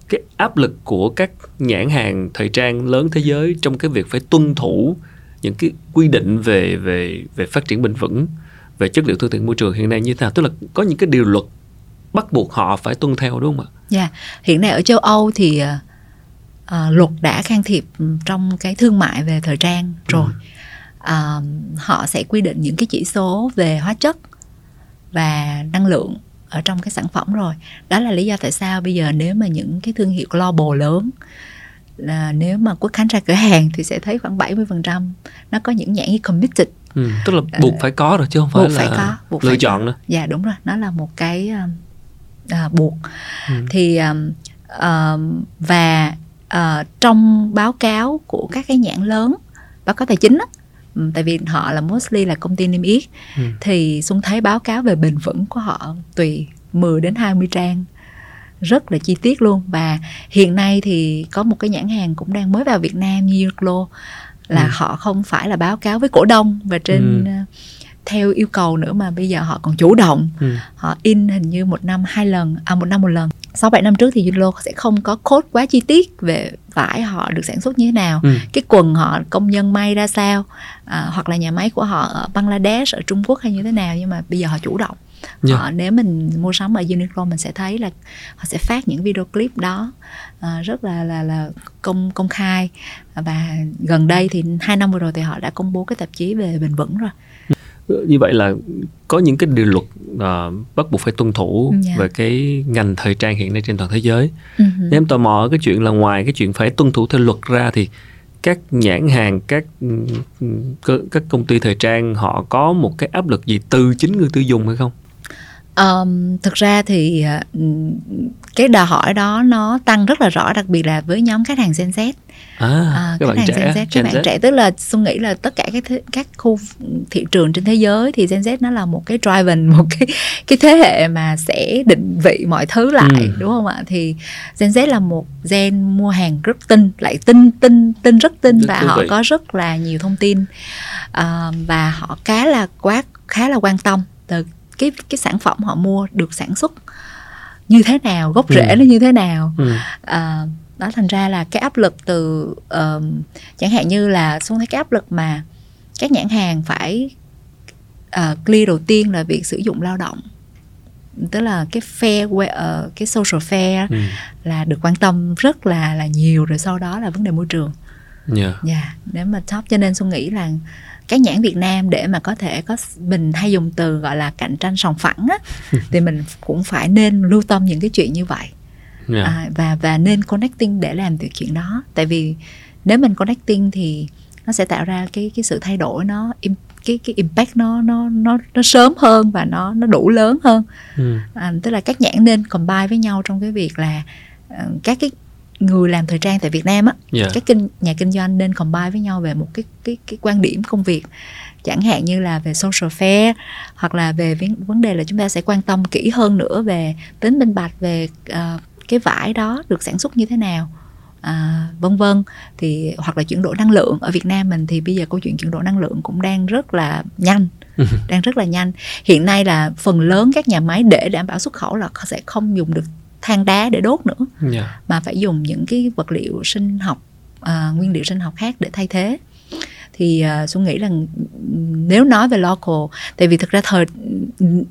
cái áp lực của các nhãn hàng thời trang lớn thế giới trong cái việc phải tuân thủ những cái quy định về về về phát triển bền vững về chất liệu thân thiện môi trường hiện nay như thế nào? Tức là có những cái điều luật bắt buộc họ phải tuân theo đúng không ạ Dạ, hiện nay ở châu Âu thì ờ, luật đã can thiệp ừ, trong cái thương mại về thời trang rồi. Ờ, họ sẽ quy định những cái chỉ số về hóa chất và năng lượng ở trong cái sản phẩm rồi. Đó là lý do tại sao bây giờ nếu mà những cái thương hiệu global lớn là nếu mà quốc khánh ra cửa hàng thì sẽ thấy khoảng 70% nó có những nhãn như committed ừ. tức là buộc phải có rồi chứ không phải buộc là phải có buộc lựa phải chọn có. nữa dạ đúng rồi nó là một cái à, buộc Ừ. thì um, và uh, trong báo cáo của các cái nhãn lớn báo cáo tài chính á ừm, tại vì họ là mostly là công ty niêm yết Ừ. thì Xuân thấy báo cáo về bền vững của họ tùy 10 đến 20 trang rất là chi tiết luôn và hiện nay thì có một cái nhãn hàng cũng đang mới vào Việt Nam như Uniqlo là Ừ. họ không phải là báo cáo với cổ đông và trên Ừ. theo yêu cầu nữa mà bây giờ họ còn chủ động Ừ. họ in hình như một năm hai lần à một năm một lần sáu bảy năm trước thì Uniqlo sẽ không có code quá chi tiết về vải họ được sản xuất như thế nào Ừ. cái quần họ công nhân may ra sao à, hoặc là nhà máy của họ ở Bangladesh ở Trung Quốc hay như thế nào nhưng mà bây giờ họ chủ động Dạ. họ nếu mình mua sắm ở Uniqlo mình sẽ thấy là họ sẽ phát những video clip đó à, rất là là là công công khai và gần đây thì hai năm vừa rồi thì họ đã công bố cái tạp chí về bền vững rồi như vậy là có những cái điều luật ờ, bắt buộc phải tuân thủ Dạ. về cái ngành thời trang hiện nay trên toàn thế giới Ừ. Nếu em tò mò cái chuyện là ngoài cái chuyện phải tuân thủ theo luật ra thì các nhãn hàng các ừm, cơ- các công ty thời trang họ có một cái áp lực gì từ chính người tiêu dùng hay không? Um, thực ra thì ờ, cái đòi hỏi đó nó tăng rất là rõ đặc biệt là với nhóm khách hàng Gen Z À, À, các bạn trẻ, Gen Z, các Gen bạn Z. trẻ tức là Xuân nghĩ là tất cả các thế, các khu thị trường trên thế giới thì Gen Z nó là một cái driven [LAUGHS] một cái cái thế hệ mà sẽ định vị mọi thứ lại Ừ. đúng không ạ thì Gen Z là một gen mua hàng rất tin lại tin tin tin rất tin Rất và họ vị. có rất là nhiều thông tin à, và họ khá là quá khá là quan tâm từ cái cái sản phẩm họ mua được sản xuất như thế nào gốc rễ Ừ. nó như thế nào Ừ. à, đó thành ra là cái áp lực từ ờm, chẳng hạn như là xuống thấy cái áp lực mà các nhãn hàng phải uh, clear đầu tiên là việc sử dụng lao động tức là cái fair uh, cái social fair Ừ. là được quan tâm rất là là nhiều rồi sau đó là vấn đề môi trường Yeah. dạ nếu mà top cho nên xuân nghĩ là cái nhãn Việt Nam để mà có thể có mình hay dùng từ gọi là cạnh tranh sòng phẳng á [LAUGHS] thì mình cũng phải nên lưu tâm những cái chuyện như vậy Yeah. à, và và nên connecting để làm việc chuyện đó tại vì nếu mình connecting thì nó sẽ tạo ra cái cái sự thay đổi nó cái cái impact nó nó nó nó sớm hơn và nó nó đủ lớn hơn Ừ. à, tức là các nhãn nên combine với nhau trong cái việc là ờ, các cái người làm thời trang tại Việt Nam á Yeah. các kinh nhà kinh doanh nên combine với nhau về một cái cái cái quan điểm công việc. Chẳng hạn như là về social fair hoặc là về vấn đề là chúng ta sẽ quan tâm kỹ hơn nữa về tính minh bạch về ờ, cái vải đó được sản xuất như thế nào à, vân vân. Thì hoặc là chuyển đổi năng lượng. Ở Việt Nam mình thì bây giờ câu chuyện chuyển đổi năng lượng cũng đang rất là nhanh đang rất là nhanh. Hiện nay là phần lớn các nhà máy để đảm bảo xuất khẩu là sẽ không dùng được than đá để đốt nữa Yeah. mà phải dùng những cái vật liệu sinh học à, nguyên liệu sinh học khác để thay thế thì à, xuân nghĩ là nếu nói về local tại vì thực ra thời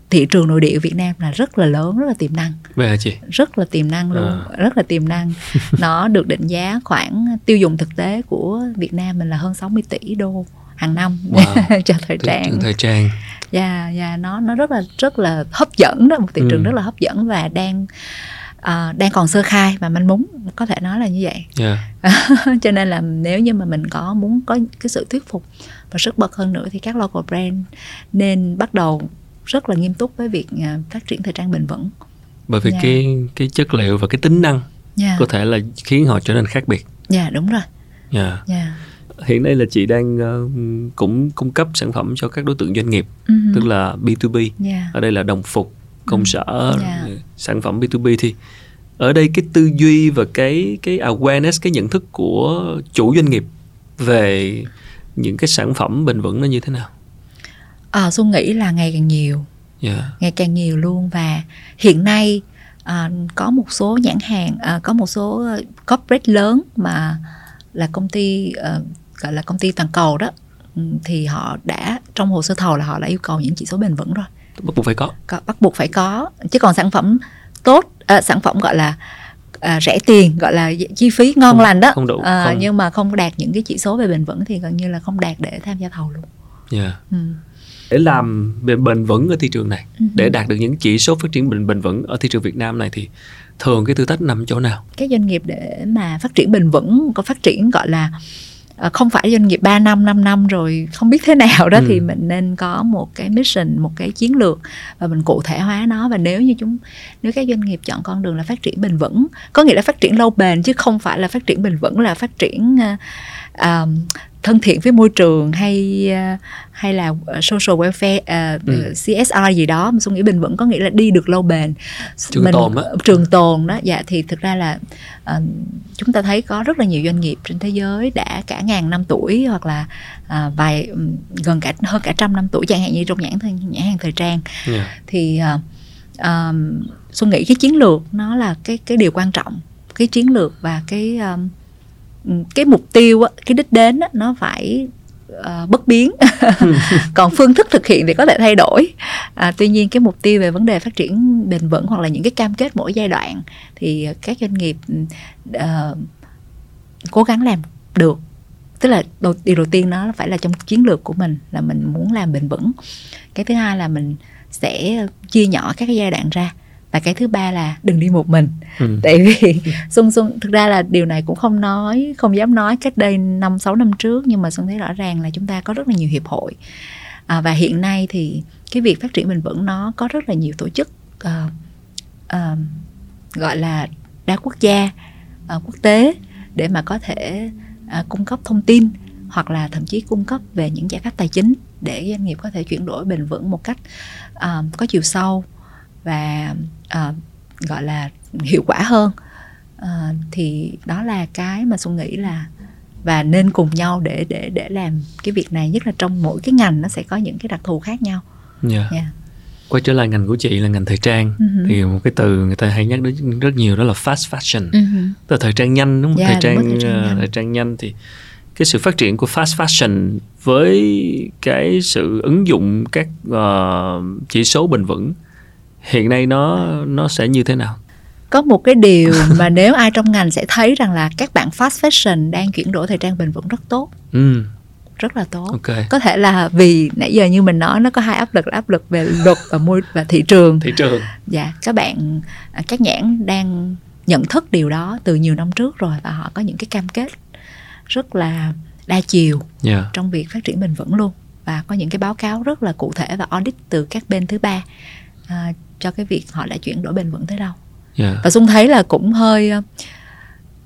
thị trường nội địa Việt Nam là rất là lớn rất là tiềm năng Vậy hả chị? rất là tiềm năng luôn rất là tiềm năng [LAUGHS] nó được định giá khoảng tiêu dùng thực tế của Việt Nam mình là hơn 60 tỷ đô hàng năm Wow. [LAUGHS] cho thời trang trường thời trang. dạ dạ nó nó rất là rất là hấp dẫn đó một thị trường Ừ. rất là hấp dẫn và đang à, đang còn sơ khai và manh mún có thể nói là như vậy Yeah. [LAUGHS] cho nên là nếu như mà mình có muốn có cái sự thuyết phục và sức bật hơn nữa thì các local brand nên bắt đầu rất là nghiêm túc với việc à, phát triển thời trang bền vững Bởi vì Dạ. cái cái chất liệu và cái tính năng nha có thể là khiến họ trở nên khác biệt. dạ đúng rồi Yeah. dạ Hiện nay là chị đang ờ, cũng cung cấp sản phẩm cho các đối tượng doanh nghiệp, Ừ. tức là B2B. dạ Ở đây là đồng phục, công sở, Dạ. rồi sản phẩm B2B thì ở đây cái tư duy và cái cái awareness, cái nhận thức của chủ doanh nghiệp về những cái sản phẩm bền vững nó như thế nào? à, xuân nghĩ là ngày càng nhiều Yeah. ngày càng nhiều luôn và hiện nay à, có một số nhãn hàng à, có một số ờ, corporate lớn mà là công ty ờ, gọi là công ty toàn cầu đó ừ, thì họ đã trong hồ sơ thầu là họ đã yêu cầu những chỉ số bền vững rồi Bắt buộc phải có. có, bắt buộc phải có chứ còn sản phẩm tốt à, sản phẩm gọi là à, rẻ tiền gọi là chi phí ngon Không- lành đó không đủ, À, không- nhưng mà không đạt những cái chỉ số về bền vững thì gần như là không đạt để tham gia thầu luôn Yeah. ừ. Để làm bền bền vững ở thị trường này, Ừ. để đạt được những chỉ số phát triển bền bền vững ở thị trường Việt Nam này thì thường cái thử thách nằm chỗ nào? các doanh nghiệp để mà phát triển bền vững có phát triển gọi là không phải doanh nghiệp 3 năm 5 năm rồi không biết thế nào đó Ừ. thì mình nên có một cái mission một cái chiến lược và mình cụ thể hóa nó và nếu như chúng nếu các doanh nghiệp chọn con đường là phát triển bền vững có nghĩa là phát triển lâu bền chứ không phải là phát triển bền vững là phát triển ờ, ờ, thân thiện với môi trường hay ờ, hay là ờ, social welfare ờ, Ừ. CSR gì đó mà suy nghĩ bền vững có nghĩa là đi được lâu bền Trường tồn á. trường tồn đó dạ thì thực ra là ờ, chúng ta thấy có rất là nhiều doanh nghiệp trên thế giới đã cả ngàn năm tuổi hoặc là à, vài gần cả hơn cả trăm năm tuổi chẳng hạn như trong nhãn nhãn hàng thời trang Yeah. thì uh, um, xuân nghĩ cái chiến lược nó là cái cái điều quan trọng cái chiến lược và cái um, cái mục tiêu á, cái đích đến á, nó phải ờ, bất biến. [LAUGHS] [LAUGHS] Còn phương thức thực hiện thì có thể thay đổi. À, tuy nhiên cái mục tiêu về vấn đề phát triển bền vững hoặc là những cái cam kết mỗi giai đoạn thì các doanh nghiệp ờ, cố gắng làm được. Tức là đầu, điều đầu tiên nó phải là trong chiến lược của mình là mình muốn làm bền vững. Cái thứ hai là mình sẽ chia nhỏ các cái giai đoạn ra và cái thứ ba là đừng đi một mình. Ừ. tại vì [LAUGHS] xuân xuân thực ra là điều này cũng không nói không dám nói cách đây năm sáu năm trước nhưng mà xuân thấy rõ ràng là chúng ta có rất là nhiều hiệp hội. À, và hiện nay thì cái việc phát triển bền vững nó có rất là nhiều tổ chức ờ, ờ, gọi là đa quốc gia ờ, quốc tế để mà có thể ờ, cung cấp thông tin hoặc là thậm chí cung cấp về những giải pháp tài chính để doanh nghiệp có thể chuyển đổi bền vững một cách ờ, có chiều sâu và ờ, gọi là hiệu quả hơn Ờ, thì đó là cái mà xuân nghĩ là và nên cùng nhau để để để làm cái việc này nhất là trong mỗi cái ngành nó sẽ có những cái đặc thù khác nhau Yeah. yeah. Quay trở lại ngành của chị là ngành thời trang hử. thì một cái từ người ta hay nhắc đến rất nhiều đó là fast fashion. uh Tức là thời trang nhanh đúng không? Dạ, thời trang thời trang ờ, nhanh. thời trang nhanh thì cái sự phát triển của fast fashion với cái sự ứng dụng các ờ, chỉ số bền vững hiện nay nó nó sẽ như thế nào? Có một cái điều [LAUGHS] mà nếu ai trong ngành sẽ thấy rằng là các bạn fast fashion đang chuyển đổi thời trang bền vững rất tốt. Ừ. Rất là tốt. Ok. Có thể là vì nãy giờ như mình nói nó có hai áp lực là áp lực về luật và môi và thị trường. Thị trường. Dạ các bạn à, các nhãn đang nhận thức điều đó từ nhiều năm trước rồi và họ có những cái cam kết rất là đa chiều yeah. trong việc phát triển bền vững luôn. Và có những cái báo cáo rất là cụ thể và audit từ các bên thứ ba. À, cho cái việc họ đã chuyển đổi bền vững tới đâu yeah. và xuân thấy là cũng hơi ờ,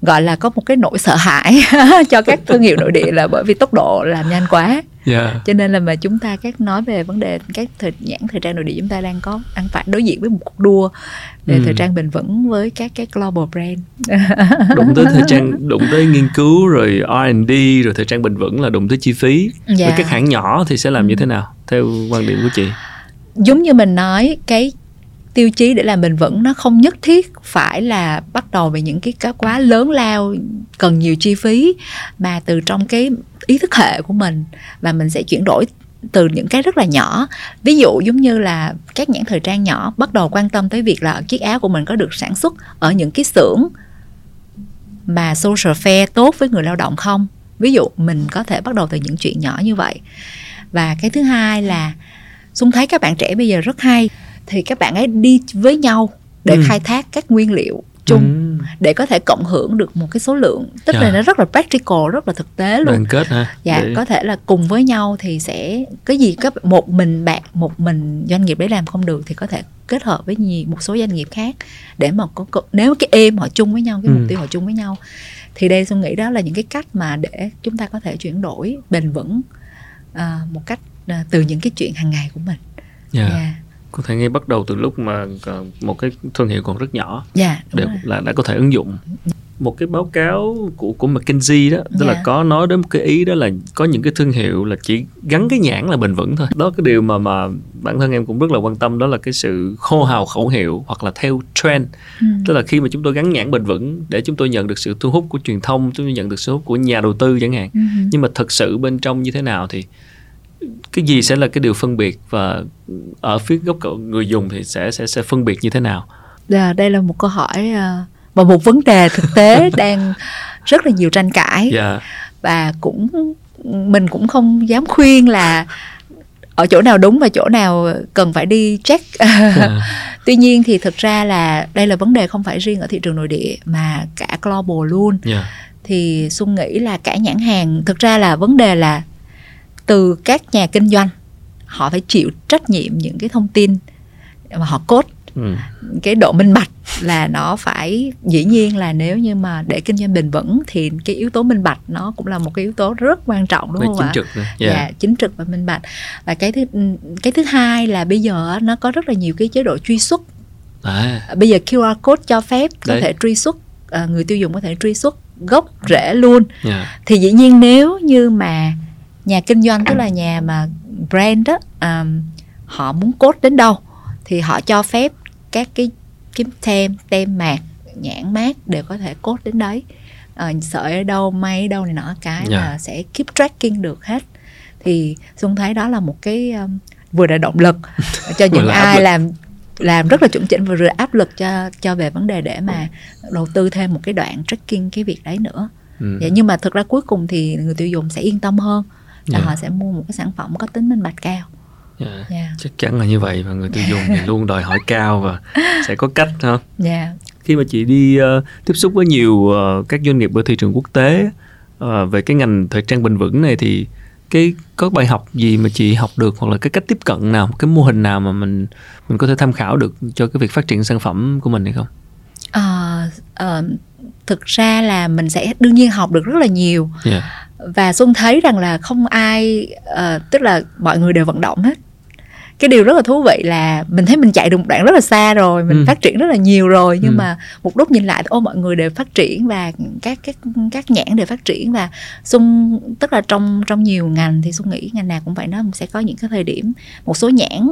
gọi là có một cái nỗi sợ hãi [LAUGHS] cho các thương hiệu nội địa là bởi vì tốc độ làm nhanh quá yeah. cho nên là mà chúng ta các nói về vấn đề các thời nhãn thời trang nội địa chúng ta đang có đang phải đối diện với một cuộc đua về Ừ. thời trang bền vững với các cái global brand [LAUGHS] đụng tới thời trang [LAUGHS] đụng tới nghiên cứu rồi R&D rồi thời trang bền vững là đụng tới chi phí Dạ. với các hãng nhỏ thì sẽ làm như Ừ. thế nào theo quan điểm của chị giống như mình nói cái tiêu chí để làm bền vững, nó không nhất thiết phải là bắt đầu về những cái cá quá lớn lao, cần nhiều chi phí, mà từ trong cái ý thức hệ của mình, và mình sẽ chuyển đổi từ những cái rất là nhỏ. Ví dụ giống như là các nhãn thời trang nhỏ, bắt đầu quan tâm tới việc là chiếc áo của mình có được sản xuất ở những cái xưởng mà social fair tốt với người lao động không? Ví dụ mình có thể bắt đầu từ những chuyện nhỏ như vậy. Và cái thứ hai là xung thấy các bạn trẻ bây giờ rất hay thì các bạn ấy đi với nhau để Ừ. khai thác các nguyên liệu chung Ừ. để có thể cộng hưởng được một cái số lượng tức Dạ. là nó rất là practical rất là thực tế luôn đoàn kết ha dạ Để- có thể là cùng với nhau thì sẽ cái gì các một mình bạn một mình doanh nghiệp đấy làm không được thì có thể kết hợp với nhiều một số doanh nghiệp khác để mà có, có nếu cái em họ chung với nhau cái Ừ. mục tiêu họ chung với nhau thì đây tôi nghĩ đó là những cái cách mà để chúng ta có thể chuyển đổi bền vững à, một cách à, từ những cái chuyện hàng ngày của mình Dạ. dạ có thể ngay bắt đầu từ lúc mà còn một cái thương hiệu còn rất nhỏ dạ đúng để rồi. là đã có thể ứng dụng một cái báo cáo của của McKinsey đó tức là Dạ. có nói đến một cái ý đó là có những cái thương hiệu là chỉ gắn cái nhãn là bền vững thôi đó cái điều mà mà bản thân em cũng rất là quan tâm đó là cái sự hô hào khẩu hiệu hoặc là theo trend Ừ. tức là khi mà chúng tôi gắn nhãn bền vững để chúng tôi nhận được sự thu hút của truyền thông chúng tôi nhận được sự hút của nhà đầu tư chẳng hạn Ừ. nhưng mà thực sự bên trong như thế nào thì cái gì sẽ là cái điều phân biệt và ở phía góc độ người dùng thì sẽ sẽ sẽ phân biệt như thế nào? Dạ, đây là một câu hỏi à, và một vấn đề thực tế [LAUGHS] đang rất là nhiều tranh cãi. Dạ. Và cũng mình cũng không dám khuyên là ở chỗ nào đúng và chỗ nào cần phải đi check. [LAUGHS] Dạ. tuy nhiên thì thực ra là đây là vấn đề không phải riêng ở thị trường nội địa mà cả global luôn. Dạ. Thì xuân nghĩ là cả nhãn hàng thực ra là vấn đề là từ các nhà kinh doanh họ phải chịu trách nhiệm những cái thông tin mà họ cốt ừ. cái độ minh bạch là nó phải dĩ nhiên là nếu như mà để kinh doanh bền vững thì cái yếu tố minh bạch nó cũng là một cái yếu tố rất quan trọng đúng Phải không chính ạ? trực nữa. Dạ. Dạ. chính trực và minh bạch. Và cái thứ cái thứ hai là bây giờ nó có rất là nhiều cái chế độ truy xuất. À, Bây giờ QR code cho phép có Đấy. thể truy xuất à, người tiêu dùng có thể truy xuất gốc rễ luôn. dạ. Thì dĩ nhiên nếu như mà nhà kinh doanh tức là nhà mà brand đó um, họ muốn code đến đâu thì họ cho phép các cái cái tem tem mạc nhãn mát đều có thể code đến đấy. Ờ, sợi ở đâu may ở đâu này nọ cái Dạ. là sẽ keep tracking được hết. Thì xuân thấy đó là một cái um, vừa là động lực cho [LAUGHS] những là ai làm làm rất là chuẩn chỉnh và vừa áp lực cho cho về vấn đề để mà đầu tư thêm một cái đoạn tracking cái việc đấy nữa. Ừ. Dạ, nhưng mà thực ra cuối cùng thì người tiêu dùng sẽ yên tâm hơn là Dạ. họ sẽ mua một cái sản phẩm có tính minh bạch cao. Dạ. Dạ. Chắc chắn là như vậy và người tiêu dùng thì luôn đòi hỏi cao và sẽ có cách ha. Dạ. Khi mà chị đi ờ, tiếp xúc với nhiều ờ, các doanh nghiệp ở thị trường quốc tế ờ, về cái ngành thời trang bền vững này thì cái có bài học gì mà chị học được hoặc là cái cách tiếp cận nào, cái mô hình nào mà mình mình có thể tham khảo được cho cái việc phát triển sản phẩm của mình hay không? Ờ, ờ, thực ra là mình sẽ đương nhiên học được rất là nhiều Dạ. Và xuân thấy rằng là không ai ờ, tức là mọi người đều vận động hết cái điều rất là thú vị là mình thấy mình chạy được một đoạn rất là xa rồi mình Ừ. phát triển rất là nhiều rồi nhưng Ừ. mà một lúc nhìn lại thì ô mọi người đều phát triển và các các các nhãn đều phát triển và xuân tức là trong trong nhiều ngành thì xuân nghĩ ngành nào cũng vậy nó sẽ có những cái thời điểm một số nhãn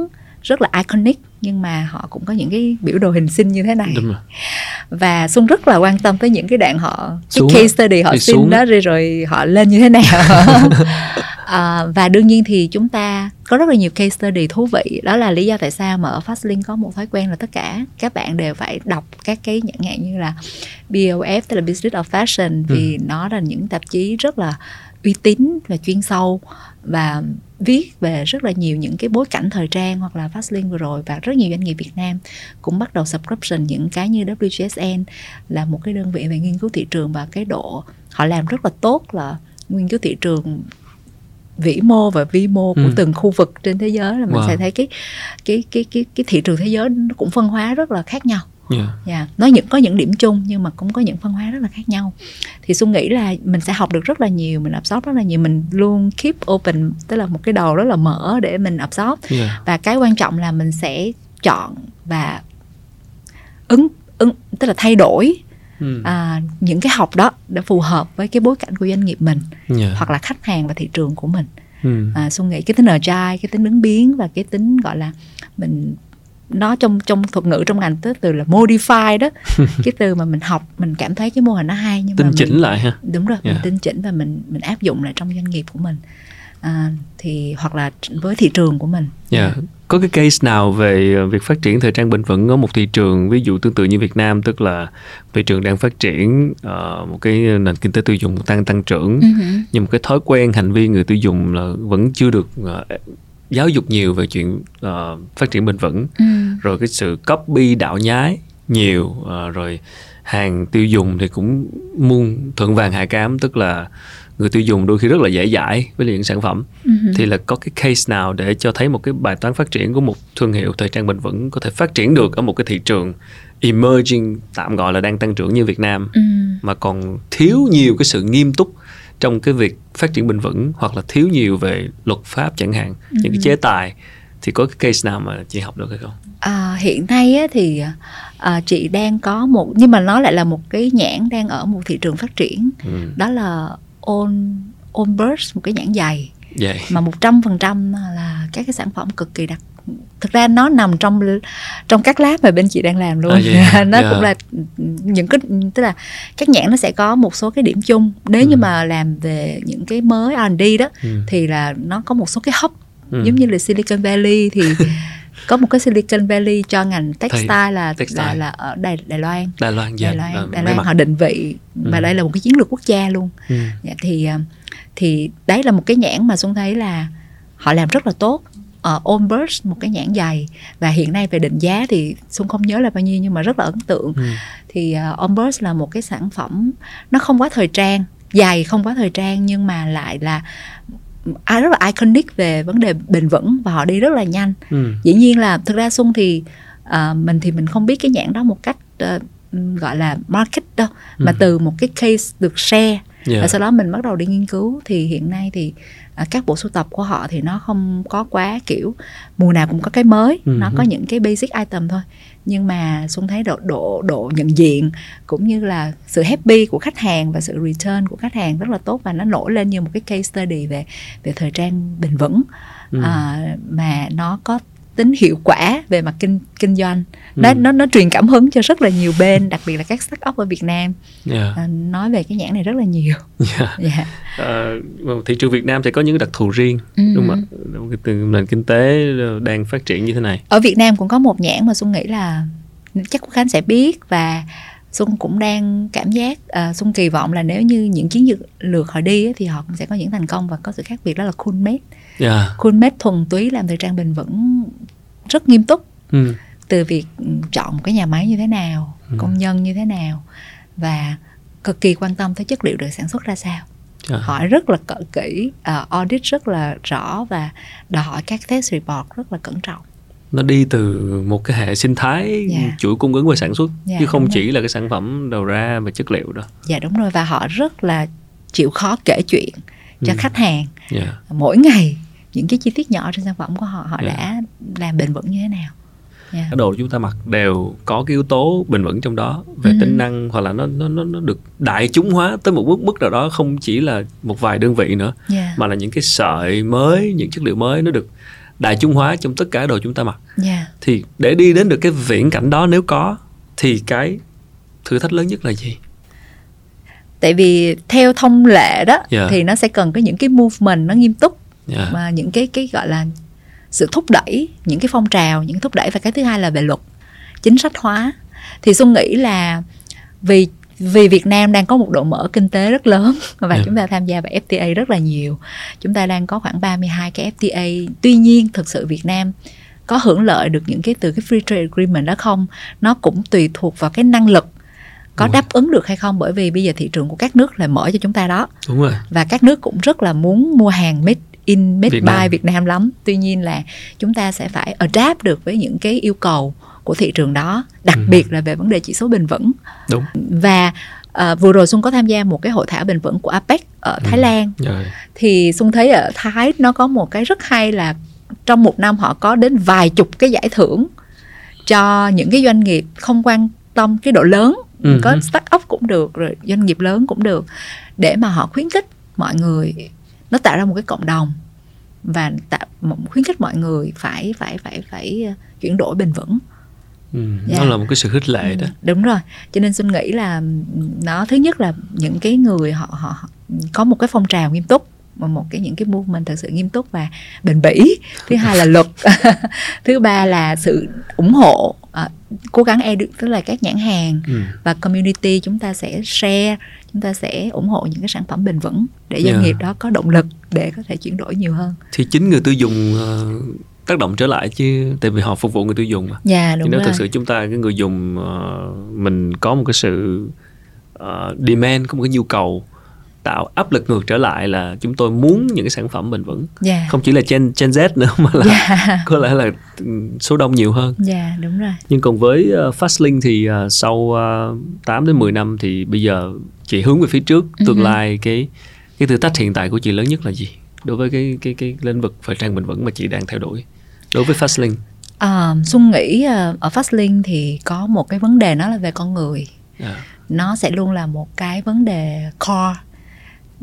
rất là iconic nhưng mà họ cũng có những cái biểu đồ hình sinh như thế này. Đúng rồi. và xuân rất là quan tâm tới những cái đoạn họ cái Xuống case study họ xin xuống đó rồi rồi họ lên như thế nào. À, [LAUGHS] và đương nhiên thì chúng ta có rất là nhiều case study thú vị. Đó là lý do tại sao mà ở Fastlink có một thói quen là tất cả các bạn đều phải đọc các cái nhãn hạn như là BOF tức là Business of Fashion vì ừ. nó là những tạp chí rất là uy tín và chuyên sâu và viết về rất là nhiều những cái bối cảnh thời trang hoặc là Fastlink vừa rồi và rất nhiều doanh nghiệp Việt Nam cũng bắt đầu subscription những cái như WGSN là một cái đơn vị về nghiên cứu thị trường và cái độ họ làm rất là tốt là nghiên cứu thị trường vĩ mô và vi mô của ừ. từng khu vực trên thế giới là mình wow. sẽ thấy cái cái cái cái cái thị trường thế giới nó cũng phân hóa rất là khác nhau yeah. Dạ. yeah. Dạ, nó những có những điểm chung nhưng mà cũng có những phân hóa rất là khác nhau thì xuân nghĩ là mình sẽ học được rất là nhiều mình absorb rất là nhiều mình luôn keep open tức là một cái đầu rất là mở để mình absorb yeah. Dạ. và cái quan trọng là mình sẽ chọn và ứng ứng tức là thay đổi ừ. à, những cái học đó để phù hợp với cái bối cảnh của doanh nghiệp mình yeah. hoặc là khách hàng và thị trường của mình ừ. à, xuân nghĩ cái tính agile cái tính ứng biến và cái tính gọi là mình nó trong trong thuật ngữ trong ngành tới từ là modify đó [LAUGHS] cái từ mà mình học mình cảm thấy cái mô hình nó hay nhưng tinh mà chỉnh mình, lại ha đúng rồi yeah. mình tinh chỉnh và mình mình áp dụng lại trong doanh nghiệp của mình à, thì hoặc là với thị trường của mình yeah. có cái case nào về ờ, việc phát triển thời trang bền vững ở một thị trường ví dụ tương tự như Việt Nam tức là thị trường đang phát triển uh, một cái nền kinh tế tiêu dùng tăng tăng trưởng uh-huh. nhưng một cái thói quen hành vi người tiêu dùng là vẫn chưa được uh, giáo dục nhiều về chuyện uh, phát triển bền vững ừ. rồi cái sự copy đạo nhái nhiều uh, rồi hàng tiêu dùng thì cũng muôn thuận vàng hạ cám tức là người tiêu dùng đôi khi rất là dễ dãi với những sản phẩm uh-huh. thì là có cái case nào để cho thấy một cái bài toán phát triển của một thương hiệu thời trang bền vững có thể phát triển được ở một cái thị trường emerging tạm gọi là đang tăng trưởng như Việt Nam uh-huh. mà còn thiếu nhiều cái sự nghiêm túc trong cái việc phát triển bền vững hoặc là thiếu nhiều về luật pháp chẳng hạn uh-huh. những cái chế tài thì có cái case nào mà chị học được hay không? À, hiện nay á, thì à, chị đang có một nhưng mà nó lại là một cái nhãn đang ở một thị trường phát triển ừ. đó là on on burst một cái nhãn dày Vậy. mà một trăm phần trăm là các cái sản phẩm cực kỳ đặc thực ra nó nằm trong trong các lab mà bên chị đang làm luôn à, [LAUGHS] nó yeah. cũng là những cái tức là các nhãn nó sẽ có một số cái điểm chung nếu ừ. như mà làm về những cái mới R&D đó ừ. thì là nó có một số cái hub ừ. giống như là Silicon Valley thì [LAUGHS] có một cái Silicon Valley cho ngành textile là textile. là là ở Đài Đài Loan Đài Loan Đài Loan, Đài, Đài Loan họ định vị ừ. và đây là một cái chiến lược quốc gia luôn ừ. dạ, thì ờ, thì đấy là một cái nhãn mà xuân thấy là họ làm rất là tốt uh, Onburst một cái nhãn dày và hiện nay về định giá thì xuân không nhớ là bao nhiêu nhưng mà rất là ấn tượng ừ. thì uh, Onburst là một cái sản phẩm nó không quá thời trang dày không quá thời trang nhưng mà lại là à, rất là iconic về vấn đề bền vững và họ đi rất là nhanh ừ. dĩ nhiên là thực ra xuân thì uh, mình thì mình không biết cái nhãn đó một cách uh, gọi là market đâu mà ừ. từ một cái case được share yeah. và sau đó mình bắt đầu đi nghiên cứu thì hiện nay thì các bộ sưu tập của họ thì nó không có quá kiểu mùa nào cũng có cái mới ừ. nó có những cái basic item thôi nhưng mà xuân thấy độ độ độ nhận diện cũng như là sự happy của khách hàng và sự return của khách hàng rất là tốt và nó nổi lên như một cái case study về về thời trang bền vững ừ. à, mà nó có tính hiệu quả về mặt kinh kinh doanh nó ừ. nó nó truyền cảm hứng cho rất là nhiều bên đặc biệt là các startup ở Việt Nam yeah. à, nói về cái nhãn này rất là nhiều yeah. [LAUGHS] Yeah. À, thị trường Việt Nam sẽ có những đặc thù riêng ừ. đúng không ạ từ nền kinh tế đang phát triển như thế này ở Việt Nam cũng có một nhãn mà Xuân nghĩ là chắc Quốc Khánh sẽ biết và Xuân cũng đang cảm giác uh, Xuân kỳ vọng là nếu như những chiến lược họ đi thì họ cũng sẽ có những thành công và có sự khác biệt đó là Coolmate. Yeah. Coolmate thuần túy làm thời trang bền vững rất nghiêm túc. Ừ. Từ việc chọn một cái nhà máy như thế nào, ừ. công nhân như thế nào và cực kỳ quan tâm tới chất liệu được sản xuất ra sao. À. hỏi rất là cỡ kỹ uh, audit rất là rõ và đòi hỏi các test report rất là cẩn trọng nó đi từ một cái hệ sinh thái yeah. Dạ. chuỗi cung ứng và sản xuất yeah, dạ, chứ không chỉ rồi. là cái sản phẩm đầu ra và chất liệu đó dạ đúng rồi và họ rất là chịu khó kể chuyện cho ừ. khách hàng yeah. mỗi ngày những cái chi tiết nhỏ trên sản phẩm của họ họ yeah. đã làm bền vững như thế nào yeah. cái đồ chúng ta mặc đều có cái yếu tố bền vững trong đó về ừ. tính năng hoặc là nó nó nó được đại chúng hóa tới một mức mức nào đó không chỉ là một vài đơn vị nữa yeah. mà là những cái sợi mới những chất liệu mới nó được đại chúng hóa trong tất cả đồ chúng ta mặc yeah. Dạ. thì để đi đến được cái viễn cảnh đó nếu có thì cái thử thách lớn nhất là gì tại vì theo thông lệ đó Dạ. thì nó sẽ cần có những cái movement nó nghiêm túc Dạ. mà những cái cái gọi là sự thúc đẩy những cái phong trào những thúc đẩy và cái thứ hai là về luật chính sách hóa thì xuân nghĩ là vì vì Việt Nam đang có một độ mở kinh tế rất lớn [LAUGHS] và Yeah. chúng ta tham gia vào FTA rất là nhiều. Chúng ta đang có khoảng 32 cái FTA. Tuy nhiên thực sự Việt Nam có hưởng lợi được những cái từ cái free trade agreement đó không? Nó cũng tùy thuộc vào cái năng lực có đáp ứng được hay không bởi vì bây giờ thị trường của các nước là mở cho chúng ta đó đúng rồi và các nước cũng rất là muốn mua hàng made in made Việt by Nam. Việt Nam lắm tuy nhiên là chúng ta sẽ phải adapt được với những cái yêu cầu của thị trường đó đặc Ừ. biệt là về vấn đề chỉ số bền vững đúng và à, vừa rồi Xuân có tham gia một cái hội thảo bền vững của APEC ở Thái Ừ. Lan rồi thì Xuân thấy ở Thái nó có một cái rất hay là trong một năm họ có đến vài chục cái giải thưởng cho những cái doanh nghiệp không quan tâm cái độ lớn Ừ. có start up cũng được rồi doanh nghiệp lớn cũng được để mà họ khuyến khích mọi người nó tạo ra một cái cộng đồng và tạo khuyến khích mọi người phải phải phải phải ờ, chuyển đổi bền vững ừ. Dạ. nó là một cái sự khích lệ đó Ừ, đúng rồi cho nên xuân nghĩ là nó thứ nhất là những cái người họ họ có một cái phong trào nghiêm túc và một cái những cái movement thật sự nghiêm túc và bền bỉ thứ hai là luật [LAUGHS] thứ ba là sự ủng hộ à, cố gắng edu tức là các nhãn hàng ừ. và community chúng ta sẽ share chúng ta sẽ ủng hộ những cái sản phẩm bền vững để doanh Yeah. nghiệp đó có động lực để có thể chuyển đổi nhiều hơn. Thì chính người tiêu dùng ờ, tác động trở lại chứ tại vì họ phục vụ người tiêu dùng mà. Dạ thì đúng nếu rồi. thực sự chúng ta cái người dùng ờ, mình có một cái sự ờ, demand có một cái nhu cầu tạo áp lực ngược trở lại là chúng tôi muốn những cái sản phẩm bền vững. Dạ. Không chỉ là Gen Gen Z nữa mà là dạ. [LAUGHS] có lẽ là ừ, số đông nhiều hơn. Dạ đúng rồi. Nhưng còn với uh, Fastlink thì uh, sau uh, 8 đến 10 năm thì bây giờ chị hướng về phía trước tương Ừ. lai cái cái thử thách hiện tại của chị lớn nhất là gì? Đối với cái cái cái lĩnh vực thời trang bền vững mà chị đang theo đuổi đối với Fastlink À, Xuân nghĩ à, ở Fastlink thì có một cái vấn đề nó là về con người. À, nó sẽ luôn là một cái vấn đề core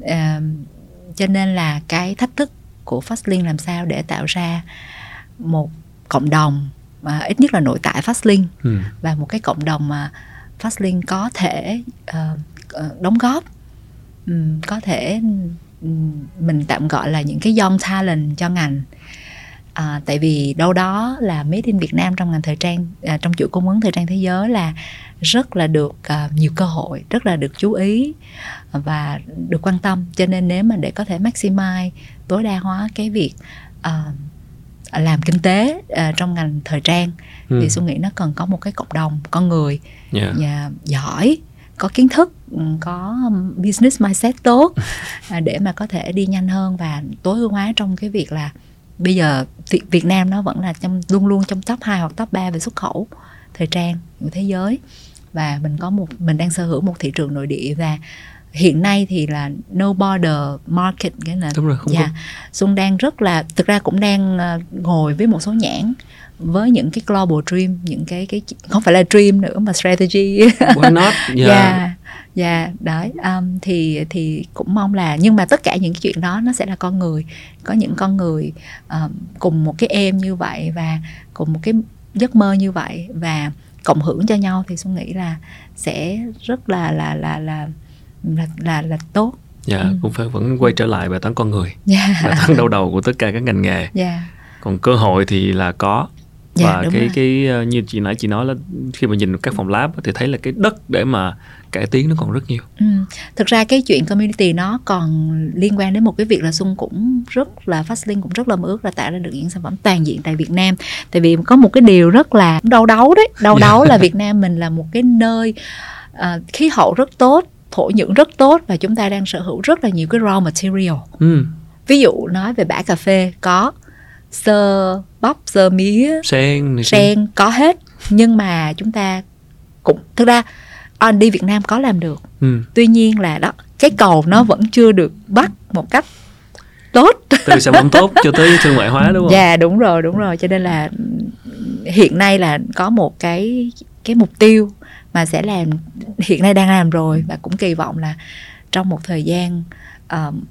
à, cho nên là cái thách thức của Fastlink làm sao để tạo ra một cộng đồng mà ít nhất là nội tại Fastlink ừ, và một cái cộng đồng mà Fastlink có thể ờ, đóng góp. Ừm, có thể ừm, mình tạm gọi là những cái young talent cho ngành à, tại vì đâu đó là made in Việt Nam trong ngành thời trang à, trong chuỗi cung ứng thời trang thế giới là rất là được à, nhiều cơ hội rất là được chú ý và được quan tâm cho nên nếu mà để có thể maximize tối đa hóa cái việc à, làm kinh tế à, trong ngành thời trang ừ, thì Xuân nghĩ nó cần có một cái cộng đồng con người yeah. và giỏi có kiến thức ừ, có business mindset tốt [LAUGHS] à, để mà có thể đi nhanh hơn và tối ưu hóa trong cái việc là bây giờ Việt, Việt Nam nó vẫn là trong luôn luôn trong top 2 hoặc top 3 về xuất khẩu thời trang của thế giới. Và mình có một mình đang sở hữu một thị trường nội địa và hiện nay thì là no border market nghĩa là đúng rồi không dạ. có Xuân đang rất là thực ra cũng đang ờ, ngồi với một số nhãn với những cái global dream những cái cái không phải là dream nữa mà strategy. Why not? [LAUGHS] Yeah. Dạ dạ đấy um, thì thì cũng mong là nhưng mà tất cả những cái chuyện đó nó sẽ là con người. Có những con người um, cùng một cái em như vậy và cùng một cái giấc mơ như vậy và cộng hưởng cho nhau thì xuân nghĩ là sẽ rất là là là là là là, là tốt. Dạ Ừ. cũng phải vẫn quay trở lại bài toán con người. Dạ. Bài toán đau đầu của tất cả các ngành nghề. Dạ. Còn cơ hội thì là có và đúng cái rồi. cái ờ, như chị nãy chị nói là khi mà nhìn các phòng lab thì thấy là cái đất để mà cải tiến nó còn rất nhiều Ừ. Thực ra cái chuyện community nó còn liên quan đến một cái việc là Xuân cũng rất là Fastlink cũng rất là mơ ước là tạo ra được những sản phẩm toàn diện tại Việt Nam. Tại vì có một cái điều rất là đau đáu đấy, đau Dạ. đáu là Việt Nam mình là một cái nơi à, khí hậu rất tốt, thổ nhưỡng rất tốt và chúng ta đang sở hữu rất là nhiều cái raw material. ừ. Ví dụ nói về bã cà phê có sơ bắp, sơ mía, sen này kia. sen có hết. Nhưng mà chúng ta cũng thực ra R&D Việt Nam có làm được. Ừ. tuy nhiên là đó cái cầu nó vẫn chưa được bắt một cách tốt. Từ sản phẩm tốt cho tới thương mại hóa đúng không? Dạ đúng rồi đúng rồi. Cho nên là hiện nay là có một cái cái mục tiêu mà sẽ làm hiện nay đang làm rồi. Và cũng kỳ vọng là trong một thời gian um,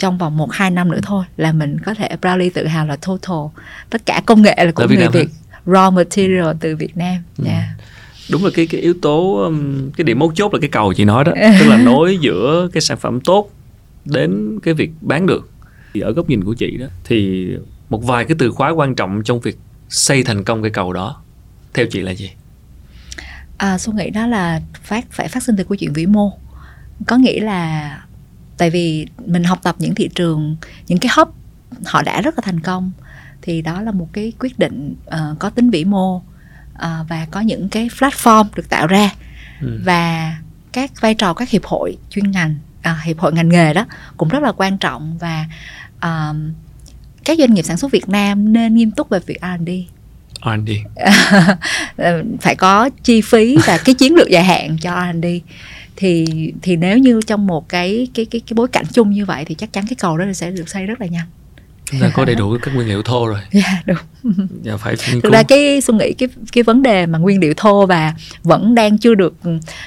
trong vòng một hai năm nữa thôi là mình có thể proudly tự hào là total. Tất cả công nghệ là của Việt người Việt raw material từ Việt Nam. Ừ. dạ đúng là cái cái yếu tố um, cái điểm mấu chốt là cái cầu chị nói đó. [LAUGHS] Tức là nối giữa cái sản phẩm tốt đến cái việc bán được. Thì ở góc nhìn của chị đó thì một vài cái từ khóa quan trọng trong việc xây thành công cái cầu đó theo chị là gì? À, tôi nghĩ đó là phát phải phát sinh từ câu chuyện vĩ mô. Có nghĩa là tại vì mình học tập những thị trường những cái hub họ đã rất là thành công. Thì đó là một cái quyết định uh, có tính vĩ mô uh, và có những cái platform được tạo ra. Ừ. và các vai trò các hiệp hội chuyên ngành à, hiệp hội ngành nghề đó cũng rất là quan trọng và uh, các doanh nghiệp sản xuất Việt Nam nên nghiêm túc về việc R&D R&D [LAUGHS] phải có chi phí và cái chiến lược dài hạn cho R&D thì thì nếu như trong một cái cái cái cái bối cảnh chung như vậy thì chắc chắn cái cầu đó sẽ được xây rất là nhanh. Chúng ta có đầy đủ các nguyên liệu thô rồi. [LAUGHS] Dạ yeah, đúng. [LAUGHS] Dạ phải thực ra cái suy nghĩ cái cái vấn đề mà nguyên liệu thô và vẫn đang chưa được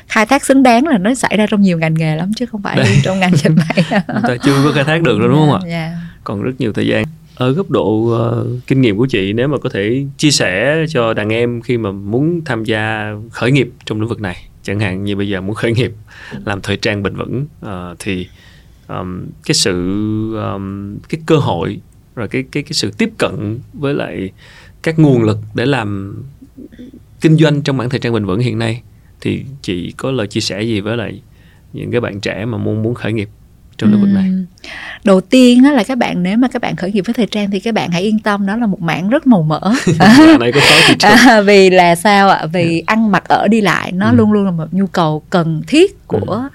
khai thác xứng đáng là nó xảy ra trong nhiều ngành nghề lắm chứ không phải Đây. trong ngành dệt may [LAUGHS] chúng ta chưa có khai thác được rồi đúng không ạ? Yeah. Dạ. còn rất nhiều thời gian. Ở góc độ uh, kinh nghiệm của chị nếu mà có thể chia sẻ cho đàn em khi mà muốn tham gia khởi nghiệp trong lĩnh vực này chẳng hạn như bây giờ muốn khởi nghiệp làm thời trang bền vững uh, thì um, cái sự um, cái cơ hội rồi cái cái cái sự tiếp cận với lại các nguồn lực để làm kinh doanh trong mảng thời trang bền vững hiện nay thì chị có lời chia sẻ gì với lại những cái bạn trẻ mà muốn muốn khởi nghiệp? Trong lĩnh vực này đầu tiên là các bạn nếu mà các bạn khởi nghiệp với thời trang thì các bạn hãy yên tâm đó là một mảng rất màu mỡ [LAUGHS] này có khó à, [LAUGHS] vì là sao ạ vì yeah. Dạ. ăn mặc ở đi lại nó ừ. luôn luôn là một nhu cầu cần thiết của ừ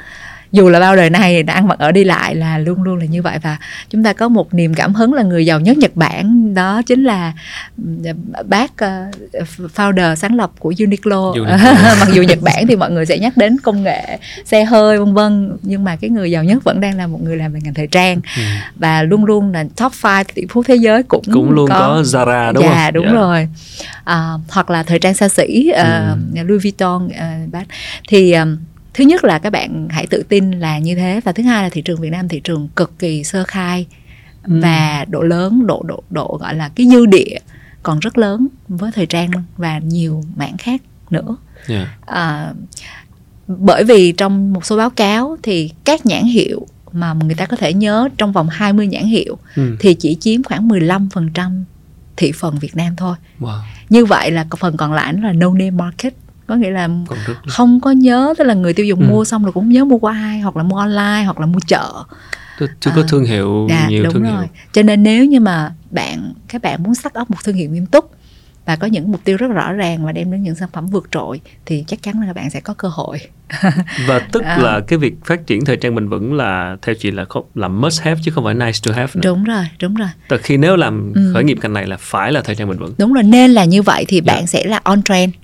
dù là bao đời nay đã ăn mặc ở đi lại là luôn luôn là như vậy và chúng ta có một niềm cảm hứng là người giàu nhất Nhật Bản đó chính là bác uh, founder sáng lập của Uniqlo, Uniqlo. [LAUGHS] mặc dù Nhật Bản thì mọi người sẽ nhắc đến công nghệ xe hơi vân vân nhưng mà cái người giàu nhất vẫn đang là một người làm về ngành thời trang ừ. và luôn luôn là top 5 tỷ phú thế giới cũng cũng luôn có, có Zara đúng dạ, không? đúng yeah. Dạ. rồi à, hoặc là thời trang xa xỉ uh, ừ. Louis Vuitton uh, thì um, thứ nhất là các bạn hãy tự tin là như thế và thứ hai là thị trường Việt Nam thị trường cực kỳ sơ khai ừ. và độ lớn độ độ độ gọi là cái dư địa còn rất lớn với thời trang và nhiều mảng khác nữa yeah. à, bởi vì trong một số báo cáo thì các nhãn hiệu mà người ta có thể nhớ trong vòng 20 nhãn hiệu ừ. thì chỉ chiếm khoảng 15% thị phần Việt Nam thôi. Wow. Như vậy là phần còn lại nó là no name market có nghĩa là không có nhớ tức là người tiêu dùng ừ. mua xong rồi cũng nhớ mua qua ai hoặc là mua online hoặc là mua chợ chưa có à, thương hiệu dạ, nhiều đúng thương rồi. hiệu cho nên nếu như mà bạn các bạn muốn start up một thương hiệu nghiêm túc và có những mục tiêu rất rõ ràng và đem đến những sản phẩm vượt trội thì chắc chắn là các bạn sẽ có cơ hội [LAUGHS] và tức à. là cái việc phát triển thời trang bền vững là theo chị là không là must have chứ không phải nice to have nữa. đúng rồi đúng rồi từ khi nếu làm ừ. khởi nghiệp ngành này là phải là thời trang bền vững đúng rồi nên là như vậy thì yeah. Dạ. bạn sẽ là on trend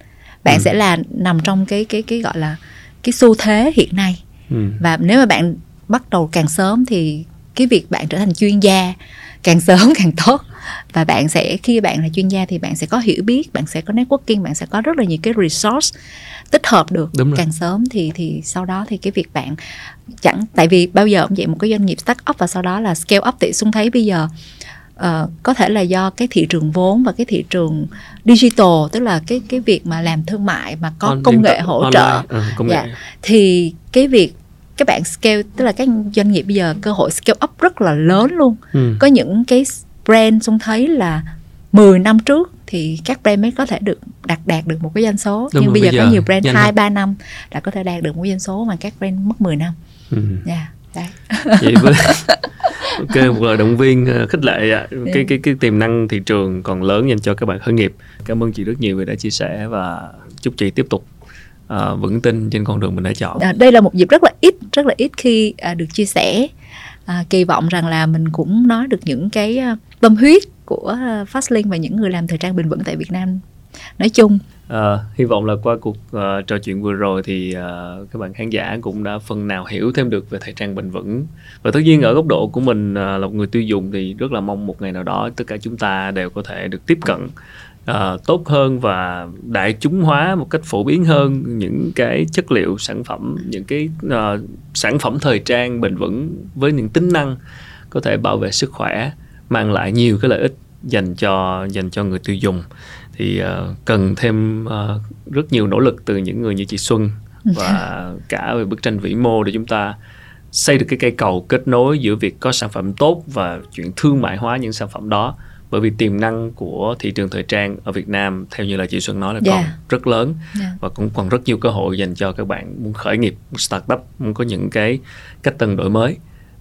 bạn ừ. sẽ là nằm trong cái cái cái gọi là cái xu thế hiện nay ừ. và nếu mà bạn bắt đầu càng sớm thì cái việc bạn trở thành chuyên gia càng sớm [LAUGHS] càng tốt và bạn sẽ khi bạn là chuyên gia thì bạn sẽ có hiểu biết bạn sẽ có networking bạn sẽ có rất là nhiều cái resource tích hợp được càng sớm thì thì sau đó thì cái việc bạn chẳng tại vì bao giờ cũng vậy một cái doanh nghiệp start up và sau đó là scale up thì xuân thấy bây giờ uh, có thể là do cái thị trường vốn và cái thị trường digital tức là cái cái việc mà làm thương mại mà có On, công nghệ hỗ online, trợ ừ, công nghệ. Dạ, thì cái việc các bạn scale tức là các doanh nghiệp bây giờ cơ hội scale up rất là lớn luôn ừ. có những cái brand xuân thấy là 10 năm trước thì các brand mới có thể được đạt đạt được một cái doanh số Đúng nhưng bây giờ, giờ có nhiều brand hai ba năm đã có thể đạt được một doanh số mà các brand mất 10 năm. Ừ. Yeah, đấy. Vậy [LAUGHS] với ok một lời động viên ờ, khích lệ cái dạ. cái cái tiềm năng thị trường còn lớn dành cho các bạn khởi nghiệp. Cảm ơn chị rất nhiều vì đã chia sẻ và chúc chị tiếp tục uh, vững tin trên con đường mình đã chọn. À, đây là một dịp rất là ít rất là ít khi uh, được chia sẻ. À, kỳ vọng rằng là mình cũng nói được những cái tâm huyết của Fastlink và những người làm thời trang bền vững tại Việt Nam. Nói chung À, hy vọng là qua cuộc uh, trò chuyện vừa rồi thì uh, các bạn khán giả cũng đã phần nào hiểu thêm được về thời trang bền vững. Và tất nhiên ở góc độ của mình uh, là một người tiêu dùng thì rất là mong một ngày nào đó tất cả chúng ta đều có thể được tiếp cận uh, tốt hơn và đại chúng hóa một cách phổ biến hơn những cái chất liệu sản phẩm những cái uh, sản phẩm thời trang bền vững với những tính năng có thể bảo vệ sức khỏe mang lại nhiều cái lợi ích dành cho dành cho người tiêu dùng thì uh, cần thêm uh, rất nhiều nỗ lực từ những người như chị Xuân và cả về bức tranh vĩ mô để chúng ta xây được cái cây cầu kết nối giữa việc có sản phẩm tốt và chuyện thương mại hóa những sản phẩm đó bởi vì tiềm năng của thị trường thời trang ở Việt Nam theo như là chị Xuân nói là yeah. còn rất lớn yeah. và cũng còn rất nhiều cơ hội dành cho các bạn muốn khởi nghiệp, muốn start up, muốn có những cái cách tân đổi mới.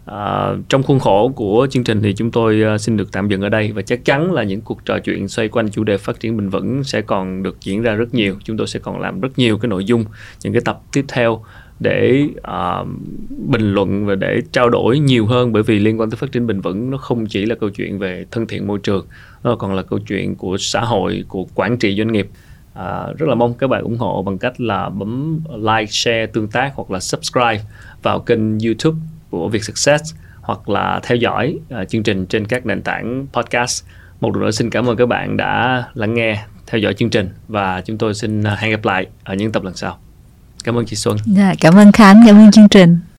À, trong khuôn khổ của chương trình thì chúng tôi uh, xin được tạm dừng ở đây và chắc chắn là những cuộc trò chuyện xoay quanh chủ đề phát triển bền vững sẽ còn được diễn ra rất nhiều. Chúng tôi sẽ còn làm rất nhiều cái nội dung, những cái tập tiếp theo để uh, bình luận và để trao đổi nhiều hơn. Bởi vì liên quan tới phát triển bền vững nó không chỉ là câu chuyện về thân thiện môi trường nó còn là câu chuyện của xã hội của quản trị doanh nghiệp. À, rất là mong các bạn ủng hộ bằng cách là bấm like, share, tương tác hoặc là subscribe vào kênh YouTube của Việt Success hoặc là theo dõi uh, chương trình trên các nền tảng podcast. Một lần nữa xin cảm ơn các bạn đã lắng nghe, theo dõi chương trình và chúng tôi xin à, hẹn gặp lại ở những tập lần sau. Cảm ơn chị Xuân. Dạ, cảm ơn Khánh, cảm ơn chương trình.